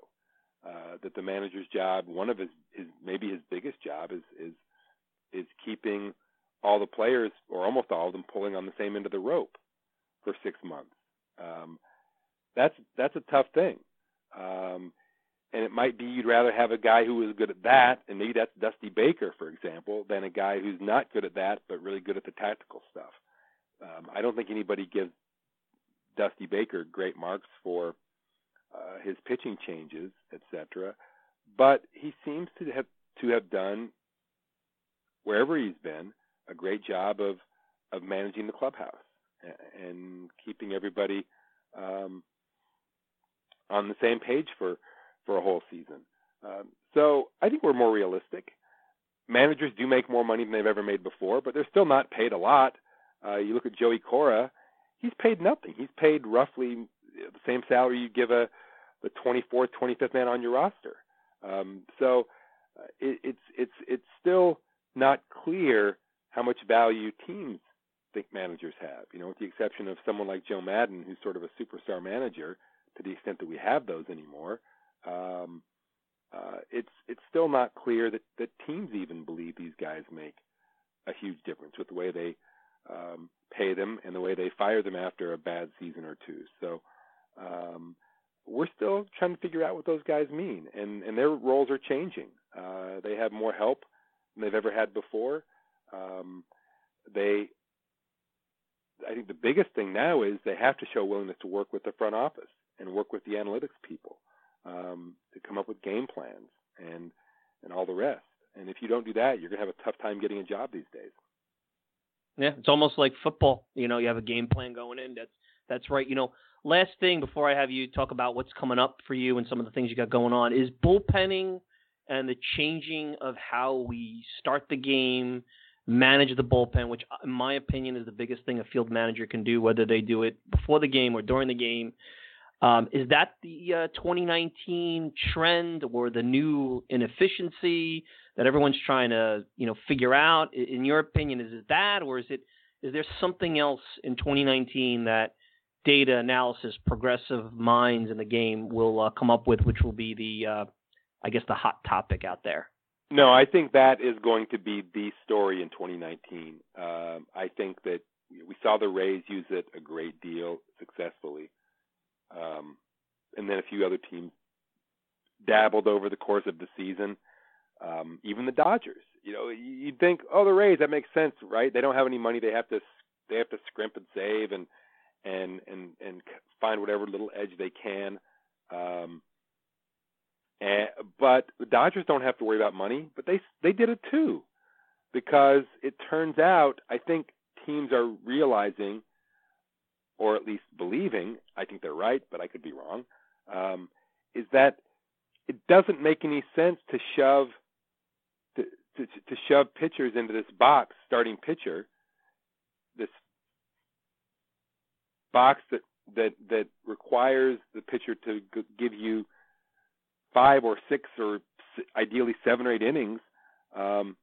uh, that the manager's job, one of his, his maybe his biggest job, is is is keeping all the players or almost all of them pulling on the same end of the rope for six months. Um, that's that's a tough thing. Um, and it might be you'd rather have a guy who is good at that, and maybe that's Dusty Baker, for example, than a guy who's not good at that but really good at the tactical stuff. Um, I don't think anybody gives Dusty Baker great marks for uh, his pitching changes, etc. But he seems to have to have done wherever he's been a great job of of managing the clubhouse. a- and keeping everybody um, on the same page for for a whole season. Um, so I think we're more realistic. Managers do make more money than they've ever made before, but they're still not paid a lot. Uh, you look at Joey Cora; he's paid nothing. He's paid roughly the same salary you give a the 24th, 25th man on your roster. Um, so uh, it, it's it's it's still not clear how much value teams think managers have. You know, with the exception of someone like Joe Maddon, who's sort of a superstar manager, to the extent that we have those anymore. Um, uh, it's it's still not clear that that teams even believe these guys make a huge difference with the way they um, pay them and the way they fire them after a bad season or two. So um, we're still trying to figure out what those guys mean, and and their roles are changing. Uh, they have more help than they've ever had before. Um, they, I think, the biggest thing now is they have to show willingness to work with the front office and work with the analytics people um, to come up with game plans and and all the rest. And if you don't do that, you're going to have a tough time getting a job these days. Yeah, it's almost like football. You know, you have a game plan going in. That's that's right. You know, last thing before I have you talk about what's coming up for you and some of the things you got going on is bullpenning and the changing of how we start the game, manage the bullpen, which in my opinion is the biggest thing a field manager can do, whether they do it before the game or during the game. Um, is that the uh, 2019 trend or the new inefficiency that everyone's trying to you know figure out? In your opinion, is it that, or is it is there something else in 2019 that data analysis, progressive minds in the game will uh, come up with, which will be the uh, I guess the hot topic out there? No, I think that is going to be the story in 2019. Um, I think that we saw the Rays use it a great deal successfully um, and then a few other teams dabbled over the course of the season. Um, even the Dodgers, you know, you'd think, oh, the Rays, that makes sense, right? They don't have any money; they have to they have to scrimp and save and and and and find whatever little edge they can. Um, and, but the Dodgers don't have to worry about money, but they they did it too, because it turns out I think teams are realizing or at least believing, I think they're right, but I could be wrong, um, is that it doesn't make any sense to shove to, to, to shove pitchers into this box, starting pitcher, this box that that that requires the pitcher to g- give you five or six or ideally seven or eight innings. Um,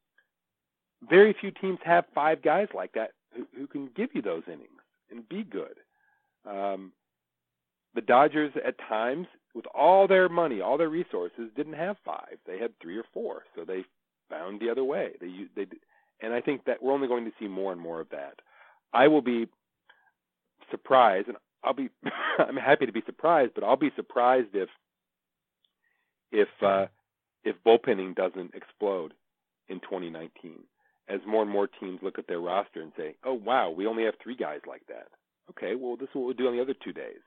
very few teams have five guys like that who, who can give you those innings and be good. Um, the Dodgers, at times, with all their money, all their resources, didn't have five. They had three or four, so they found the other way. They they, and I think that we're only going to see more and more of that. I will be surprised, and I'll be (laughs) I'm happy to be surprised, but I'll be surprised if if uh, if bullpenning doesn't explode in 2019 as more and more teams look at their roster and say, "Oh wow, we only have three guys like that." Okay, well, this is what we'll do on the other two days.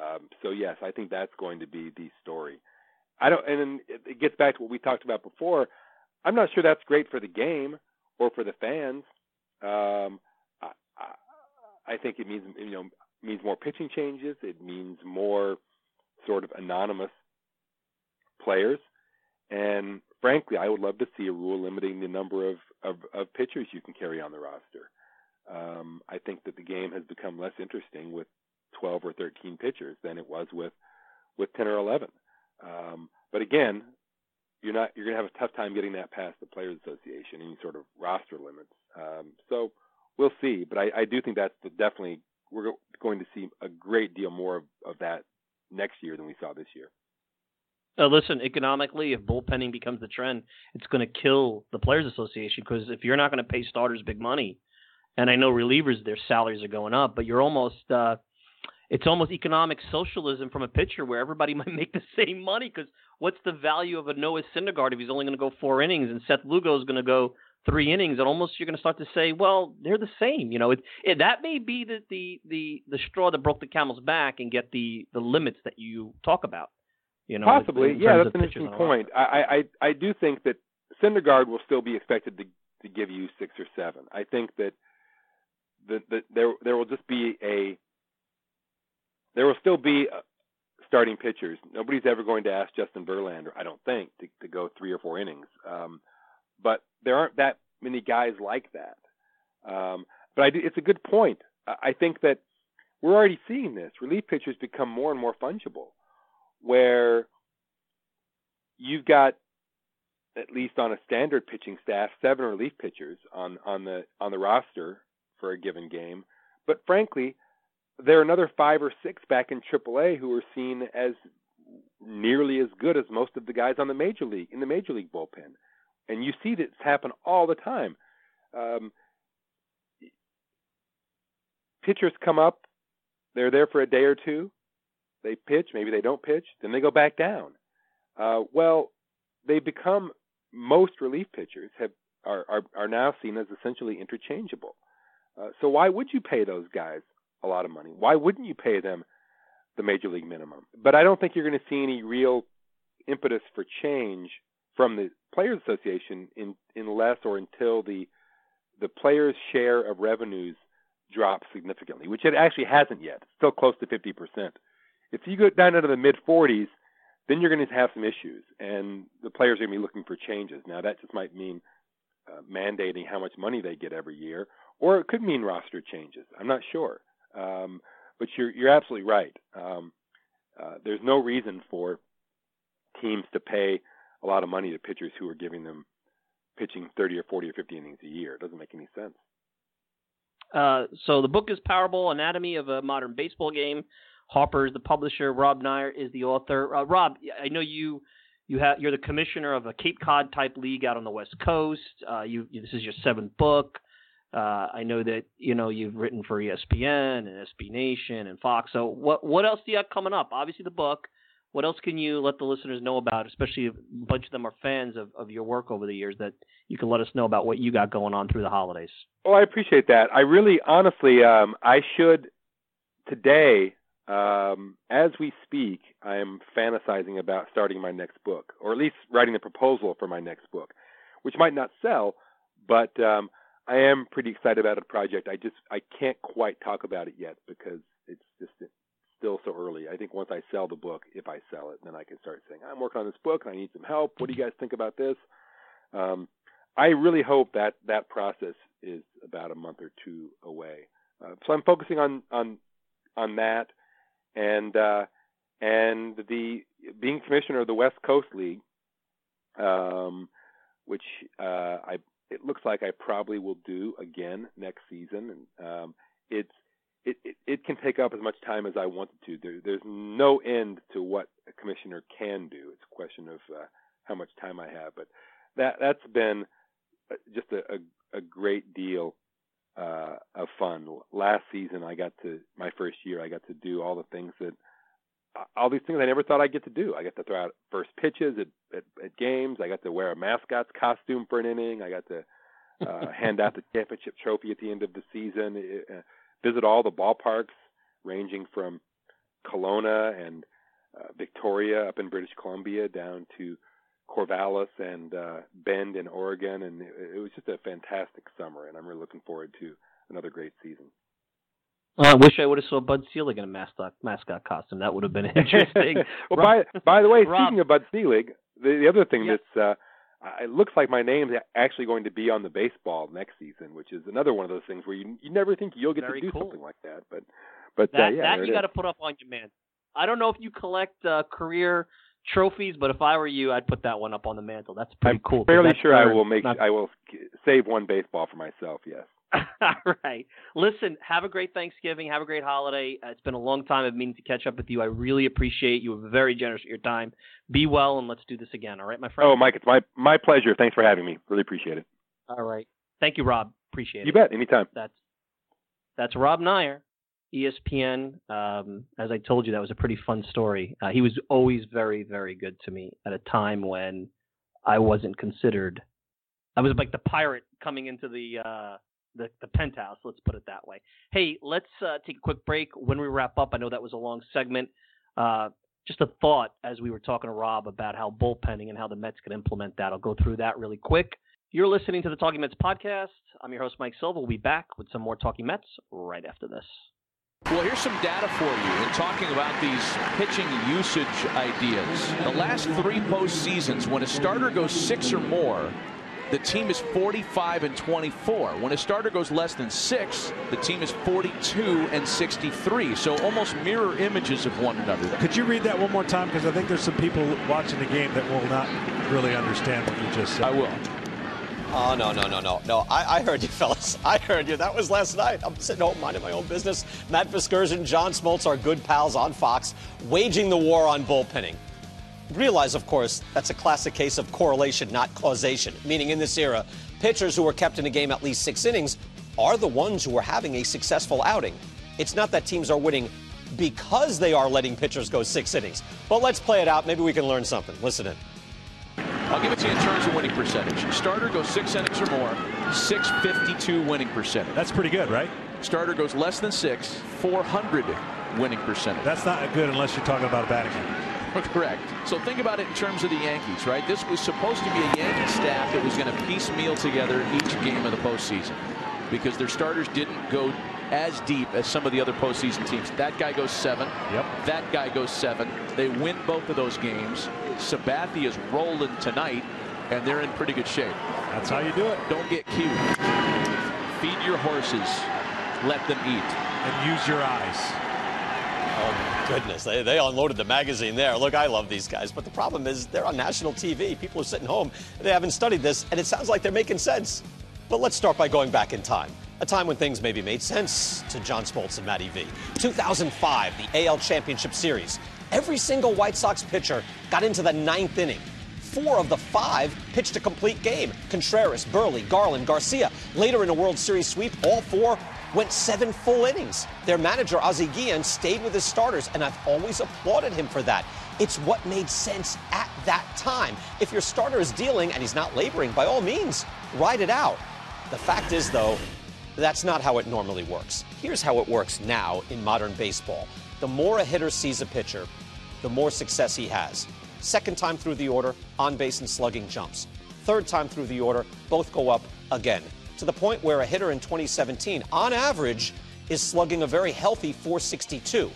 Um, so yes, I think that's going to be the story. I don't, and then it gets back to what we talked about before. I'm not sure that's great for the game or for the fans. Um, I, think it means you know means more pitching changes. It means more sort of anonymous players. And frankly, I would love to see a rule limiting the number of, of, of pitchers you can carry on the roster. Um, I think that the game has become less interesting with 12 or 13 pitchers than it was with with 10 or 11. Um, but again, you're not you're going to have a tough time getting that past the Players Association, any sort of roster limits. Um, so we'll see. But I, I do think that's definitely we're going to see a great deal more of, of that next year than we saw this year. Uh, listen, economically, if bullpenning becomes the trend, it's going to kill the Players Association because if you're not going to pay starters big money, and I know relievers their salaries are going up, but you're almost uh, it's almost economic socialism from a pitcher where everybody (laughs) might make the same money because what's the value of a Noah Syndergaard if he's only going to go four innings and Seth Lugo is going to go three innings and almost you're going to start to say, well, they're the same. You know, it, it that may be the, the the the straw that broke the camel's back and get the the limits that you talk about. You know, possibly, yeah, that's an interesting point. I, I I do think that Syndergaard will still be expected to to give you six or seven. I think that the, the, there there will just be a there will still be uh, starting pitchers. Nobody's ever going to ask Justin Verlander, I don't think, to, to go three or four innings. Um, but there aren't that many guys like that. Um, but I do, it's a good point. I think that we're already seeing this. Relief pitchers become more and more fungible, where you've got at least on a standard pitching staff seven relief pitchers on on the on the roster for a given game. But frankly, there are another five or six back in AAA who are seen as nearly as good as most of the guys on the major league in the major league bullpen, and you see this happen all the time. Um, pitchers come up, they're there for a day or two, they pitch, maybe they don't pitch, then they go back down. Uh, well, they become most relief pitchers have are are, are now seen as essentially interchangeable. Uh, so why would you pay those guys a lot of money? Why wouldn't you pay them the major league minimum? But I don't think you're going to see any real impetus for change from the Players Association in unless or until the the players' share of revenues drops significantly, which it actually hasn't yet. It's still close to 50%. If you go down into the mid 40s, then you're going to have some issues, and the players are going to be looking for changes. Now, that just might mean uh, mandating how much money they get every year, or it could mean roster changes. I'm not sure, um, but you're you're absolutely right. Um, uh, there's no reason for teams to pay a lot of money to pitchers who are giving them pitching 30 or 40 or 50 innings a year. It doesn't make any sense. Uh, so the book is Powerball: Anatomy of a Modern Baseball Game. Harper is the publisher. Rob Neyer is the author. Uh, Rob, I know you you have you're the commissioner of a Cape Cod type league out on the West Coast. Uh, you, you, this is your seventh book. Uh, I know that you know you've written for ESPN and SB Nation and Fox. So what what else do you have coming up? Obviously the book. What else can you let the listeners know about? Especially if a bunch of them are fans of, of your work over the years. That you can let us know about what you got going on through the holidays. Well, I appreciate that. I really, honestly, um, I should today um, as we speak, I am fantasizing about starting my next book, or at least writing the proposal for my next book, which might not sell, but um, I am pretty excited about a project. I just I can't quite talk about it yet because it's just still so early. I think once I sell the book, if I sell it, then I can start saying I'm working on this book and I need some help. What do you guys think about this? Um, I really hope that that process is about a month or two away. Uh, so I'm focusing on on on that and uh, and the being commissioner of the West Coast League, um, which uh, I it looks like I probably will do again next season, and um, it's it, it, it can take up as much time as I want it to. There, there's no end to what a commissioner can do. It's a question of uh, how much time I have, but that that's been uh, just a, a, a great deal uh, of fun. Last season, I got to my first year. I got to do all the things that all these things I never thought I'd get to do. I got to throw out first pitches at, at, at games. I got to wear a mascot's costume for an inning. I got to uh, (laughs) hand out the championship trophy at the end of the season. Uh, visit all the ballparks, ranging from Kelowna and uh, Victoria up in British Columbia down to Corvallis and uh, Bend in Oregon, and it, it was just a fantastic summer. And I'm really looking forward to another great season. I wish I would have saw Bud Selig in a mascot mascot costume. That would have been (laughs) interesting. (laughs) well, Rob, by by the way, Rob, speaking of Bud Selig, the, the other thing yeah. that's uh, it looks like my name's actually going to be on the baseball next season, which is another one of those things where you you never think you'll get Very to do cool. something like that, but but that, uh, yeah, that you got to put up on your man. I don't know if you collect uh, career trophies, but if I were you, I'd put that one up on the mantle. That's pretty cool. I'm. Fairly sure I will make not... I will save one baseball for myself. Yes. All (laughs) right. Listen, have a great Thanksgiving. Have a great holiday. Uh, it's been a long time of meaning to catch up with you. I really appreciate you. were very generous with your time. Be well, and let's do this again. All right, my friend. Oh, Mike, it's my my pleasure. Thanks for having me. Really appreciate it. All right. Thank you, Rob. Appreciate you it. You bet. Anytime. That's that's Rob Neyer, ESPN. Um, as I told you, that was a pretty fun story. Uh, he was always very, very good to me at a time when I wasn't considered. I was like the pirate coming into the. Uh, the, the penthouse. Let's put it that way. Hey, let's uh, take a quick break. When we wrap up, I know that was a long segment. Uh, just a thought as we were talking to Rob about how bullpenning and how the Mets could implement that. I'll go through that really quick. You're listening to the Talking Mets podcast. I'm your host, Mike Silva. We'll be back with some more Talking Mets right after this. Well, here's some data for you in talking about these pitching usage ideas. The last three postseasons, when a starter goes six or more, the team is 45 and 24. When a starter goes less than six, the team is 42 and 63. So almost mirror images of one another. Could you read that one more time? Because I think there's some people watching the game that will not really understand what you just said. I will. Oh, no, no, no, no. No, I, I, heard you, (laughs) fellas. I heard you. That was last night. I'm sitting home minding my own business. Matt Vasgersian, John Smoltz are good pals on Fox, waging the war on bullpenning. Realize, of course, that's a classic case of correlation, not causation, meaning in this era, pitchers who are kept in a game at least six innings are the ones who are having a successful outing. It's not that teams are winning because they are letting pitchers go six innings. But let's play it out. Maybe we can learn something. Listen in. I'll give it to you in terms of winning percentage. Starter goes six innings or more, 652 winning percentage. That's pretty good, right? Starter goes less than six, 400 winning percentage. That's not good unless you're talking about a batting Correct. So think about it in terms of the Yankees, right? This was supposed to be a Yankee staff that was going to piecemeal together each game of the postseason because their starters didn't go as deep as some of the other postseason teams. That guy goes seven. Yep. That guy goes seven. They win both of those games. Sabathia is rolling tonight, and they're in pretty good shape. That's how you do it. Don't get cute. Feed your horses. Let them eat. And use your eyes. Oh, goodness. They, they unloaded the magazine there. Look, I love these guys. But the problem is they're on national TV. People are sitting home. They haven't studied this, and it sounds like they're making sense. But let's start by going back in time. A time when things maybe made sense to John Smoltz and Matty V. 2005, the AL Championship Series. Every single White Sox pitcher got into the ninth inning. Four of the five pitched a complete game. Contreras, Buehrle, Garland, Garcia. Later in a World Series sweep, all four went seven full innings. Their manager, Ozzie Guillen, stayed with his starters, and I've always applauded him for that. It's what made sense at that time. If your starter is dealing and he's not laboring, by all means, ride it out. The fact is, though, that's not how it normally works. Here's how it works now in modern baseball the more a hitter sees a pitcher, the more success he has. Second time through the order, on base and slugging jumps. Third time through the order, both go up again. To the point where a hitter in 2017, on average, is slugging a very healthy 462.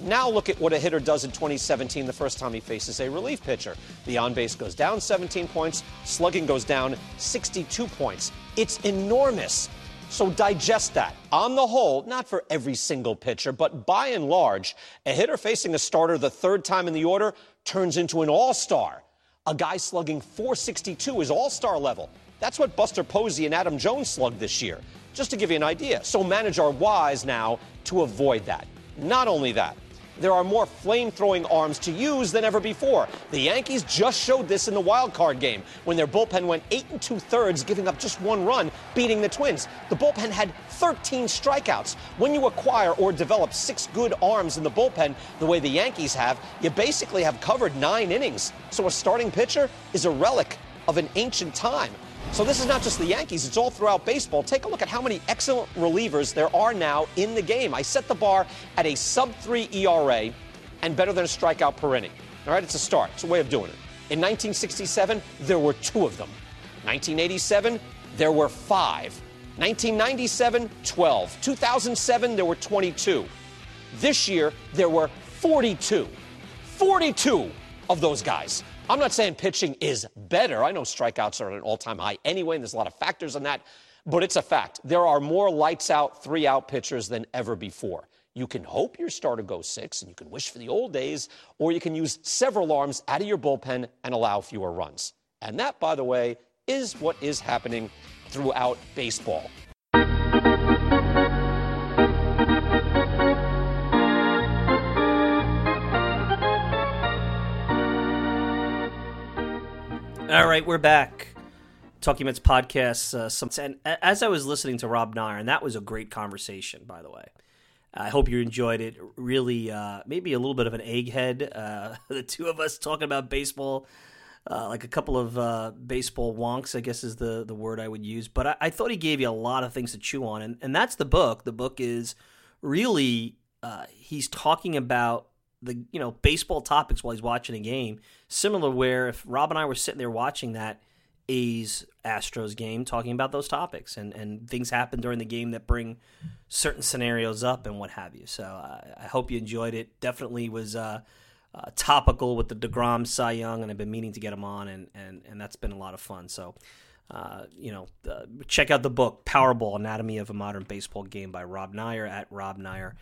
Now look at what a hitter does in 2017 the first time he faces a relief pitcher. The on base goes down 17 points, slugging goes down 62 points. It's enormous. So digest that. On the whole, not for every single pitcher, but by and large, a hitter facing a starter the third time in the order turns into an all star. A guy slugging 462 is all star level. That's what Buster Posey and Adam Jones slugged this year. Just to give you an idea. So manage our wise now to avoid that. Not only that, there are more flame throwing arms to use than ever before. The Yankees just showed this in the wild card game when their bullpen went eight and two thirds, giving up just one run, beating the Twins. The bullpen had 13 strikeouts. When you acquire or develop six good arms in the bullpen, the way the Yankees have, you basically have covered nine innings. So a starting pitcher is a relic of an ancient time. So this is not just the Yankees, it's all throughout baseball. Take a look at how many excellent relievers there are now in the game. I set the bar at a sub 3 ERA and better than a strikeout per inning. All right, it's a start. It's a way of doing it. In 1967, there were two of them. 1987, there were five. 1997, 12. 2007, there were 22. This year, there were 42. 42 of those guys. I'm not saying pitching is better. I know strikeouts are at an all time high anyway, and there's a lot of factors in that, but it's a fact. There are more lights out, three out pitchers than ever before. You can hope your starter goes six, and you can wish for the old days, or you can use several arms out of your bullpen and allow fewer runs. And that, by the way, is what is happening throughout baseball. All right, we're back. Talking Mets podcast. Uh, some, and as I was listening to Rob Neyer, and that was a great conversation, by the way. I hope you enjoyed it. Really, uh, maybe a little bit of an egghead. Uh, (laughs) the two of us talking about baseball, uh, like a couple of uh, baseball wonks, I guess is the, the word I would use. But I, I, thought he gave you a lot of things to chew on. And, and that's the book. The book is really, uh, he's talking about the you know baseball topics while he's watching a game. Similar where if Rob and I were sitting there watching that, A's Astros game talking about those topics and, and things happen during the game that bring certain scenarios up and what have you. So uh, I hope you enjoyed it. Definitely was uh, uh, topical with the deGrom Cy Young, and I've been meaning to get him on, and, and, and that's been a lot of fun. So, uh, you know, uh, check out the book Powerball Anatomy of a Modern Baseball Game by Rob Neyer at Rob Neyer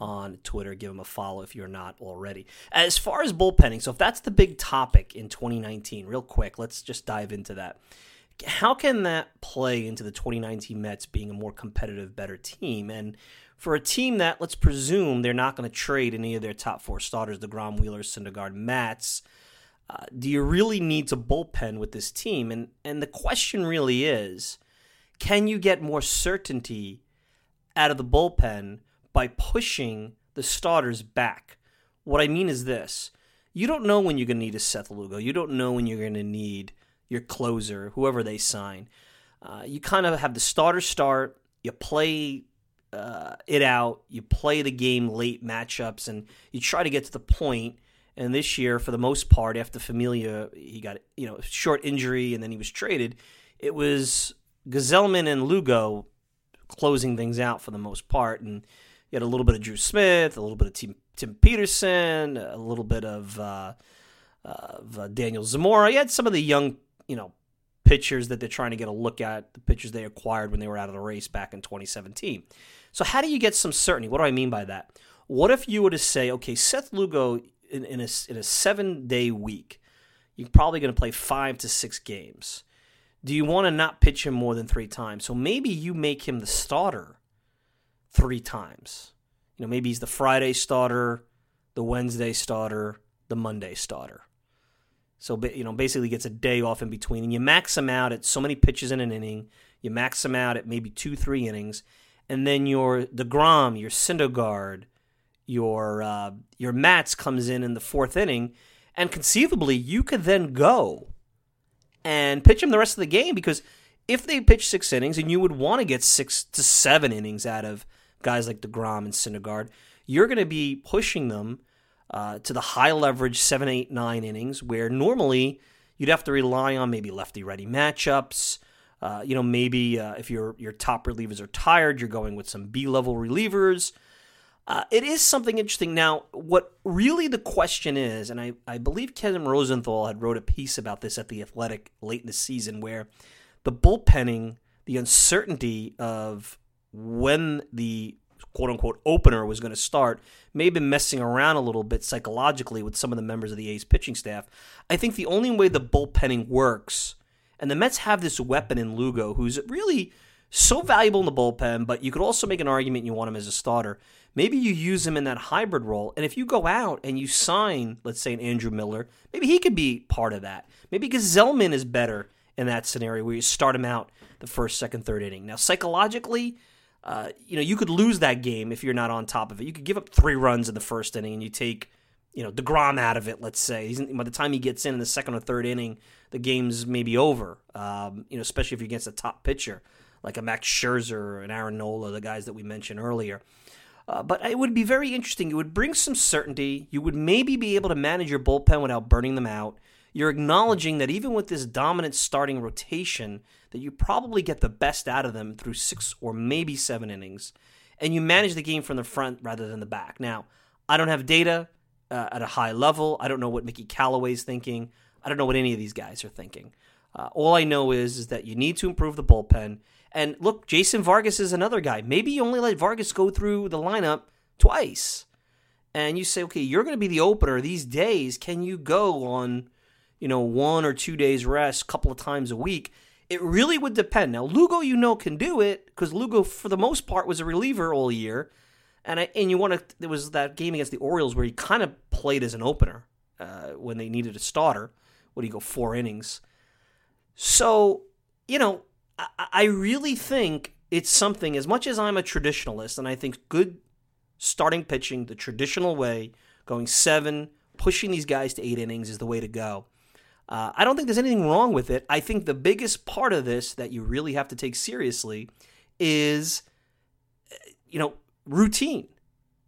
on Twitter. Give him a follow if you're not already. As far as bullpenning, so if that's the big topic in 2019, real quick, let's just dive into that. How can that play into the 2019 Mets being a more competitive, better team? And for a team that, let's presume, they're not going to trade any of their top four starters, the deGrom, Wheeler, Syndergaard, Matz, uh, do you really need to bullpen with this team? And and the question really is, can you get more certainty out of the bullpen by pushing the starters back? What I mean is this: you don't know when you're going to need a Seth Lugo. You don't know when you're going to need your closer, whoever they sign. Uh, you kind of have the starter start. You play uh, it out. You play the game late matchups, and you try to get to the point. And this year, for the most part, after Familia, he got you know short injury, and then he was traded. It was Gsellman and Lugo closing things out for the most part, and you had a little bit of Drew Smith, a little bit of Tim, Tim Peterson, a little bit of, uh, of uh, Daniel Zamora. You had some of the young, you know, pitchers that they're trying to get a look at, the pitchers they acquired when they were out of the race back in 2017. So how do you get some certainty? What do I mean by that? What if you were to say, okay, Seth Lugo in, in a, in a seven day week, you're probably going to play five to six games. Do you want to not pitch him more than three times? So maybe you make him the starter three times. You know, maybe he's the Friday starter, the Wednesday starter, the Monday starter. So you know, basically gets a day off in between, and you max him out at so many pitches in an inning. You max him out at maybe two, three innings, and then your deGrom, your Syndergaard, your uh, your Matz comes in in the fourth inning, and conceivably you could then go and pitch him the rest of the game because if they pitch six innings, and you would want to get six to seven innings out of guys like deGrom and Syndergaard, you're going to be pushing them uh, to the high leverage seven, eight, nine innings, where normally you'd have to rely on maybe lefty righty matchups. Uh, you know, maybe uh, if your your top relievers are tired, you're going with some B level relievers. Uh, it is something interesting. Now, what really the question is, and I, I believe Ken Rosenthal had wrote a piece about this at The Athletic late in the season, where the bullpenning, the uncertainty of when the quote unquote opener was going to start may have been messing around a little bit psychologically with some of the members of the A's pitching staff. I think the only way the bullpenning works, and the Mets have this weapon in Lugo who's really so valuable in the bullpen, but you could also make an argument you want him as a starter. Maybe you use him in that hybrid role, and if you go out and you sign, let's say, an Andrew Miller, maybe he could be part of that. Maybe Gsellman is better in that scenario where you start him out the first, second, third inning. Now, psychologically, uh, you know, you could lose that game if you're not on top of it. You could give up three runs in the first inning and you take, you know, deGrom out of it, let's say. He's, by the time he gets in in the second or third inning, the game's maybe over, um, you know, especially if you're against a top pitcher like a Max Scherzer or an Aaron Nola, the guys that we mentioned earlier. Uh, but it would be very interesting. It would bring some certainty. You would maybe be able to manage your bullpen without burning them out. You're acknowledging that even with this dominant starting rotation, that you probably get the best out of them through six or maybe seven innings, and you manage the game from the front rather than the back. Now, I don't have data uh, at a high level. I don't know what Mickey Callaway's thinking. I don't know what any of these guys are thinking. Uh, all I know is, is that you need to improve the bullpen. And look, Jason Vargas is another guy. Maybe you only let Vargas go through the lineup twice. And you say, okay, you're going to be the opener these days. Can you go on, you know, one or two days rest, a couple of times a week? It really would depend. Now, Lugo, you know, can do it because Lugo, for the most part, was a reliever all year. And I, and you want to, there was that game against the Orioles where he kind of played as an opener uh, when they needed a starter. What do you go, four innings? So, you know, I really think it's something, as much as I'm a traditionalist, and I think good starting pitching the traditional way, going seven, pushing these guys to eight innings is the way to go. Uh, I don't think there's anything wrong with it. I think the biggest part of this that you really have to take seriously is, you know, routine.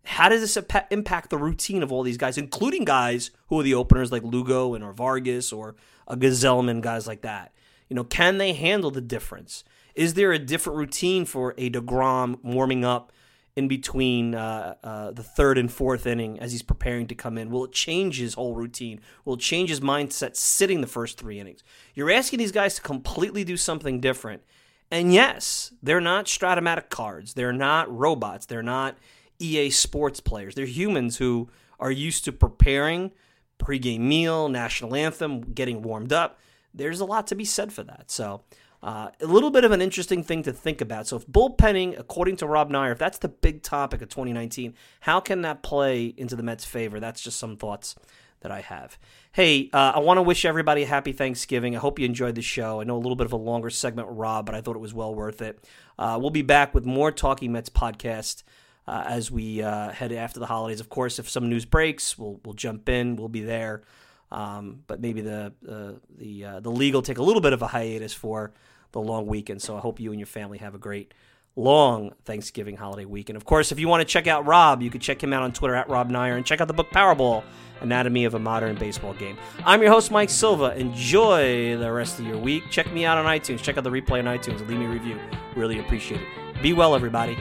How does this impact the routine of all these guys, including guys who are the openers like Lugo and or Vargas or a Gsellman, guys like that? You know, can they handle the difference? Is there a different routine for a deGrom warming up in between uh, uh, the third and fourth inning as he's preparing to come in? Will it change his whole routine? Will it change his mindset sitting the first three innings? You're asking these guys to completely do something different. And yes, they're not Strat-O-Matic cards. They're not robots. They're not EA sports players. They're humans who are used to preparing pregame meal, national anthem, getting warmed up. There's a lot to be said for that. So, uh, a little bit of an interesting thing to think about. So, if bullpenning, according to Rob Neyer, if that's the big topic of 2019, how can that play into the Mets' favor? That's just some thoughts that I have. Hey, uh, I want to wish everybody a happy Thanksgiving. I hope you enjoyed the show. I know a little bit of a longer segment Rob, but I thought it was well worth it. Uh, we'll be back with more Talking Mets podcast uh, as we uh, head after the holidays. Of course, if some news breaks, we'll we'll jump in. We'll be there. Um, but maybe the uh, the uh, the league will take a little bit of a hiatus for the long weekend. So I hope you and your family have a great long Thanksgiving holiday week. And of course, if you want to check out Rob, you can check him out on Twitter at Rob Neyer and check out the book Powerball Anatomy of a Modern Baseball Game. I'm your host, Mike Silva. Enjoy the rest of your week. Check me out on iTunes. Check out the replay on iTunes leave me a review. Really appreciate it. Be well, everybody.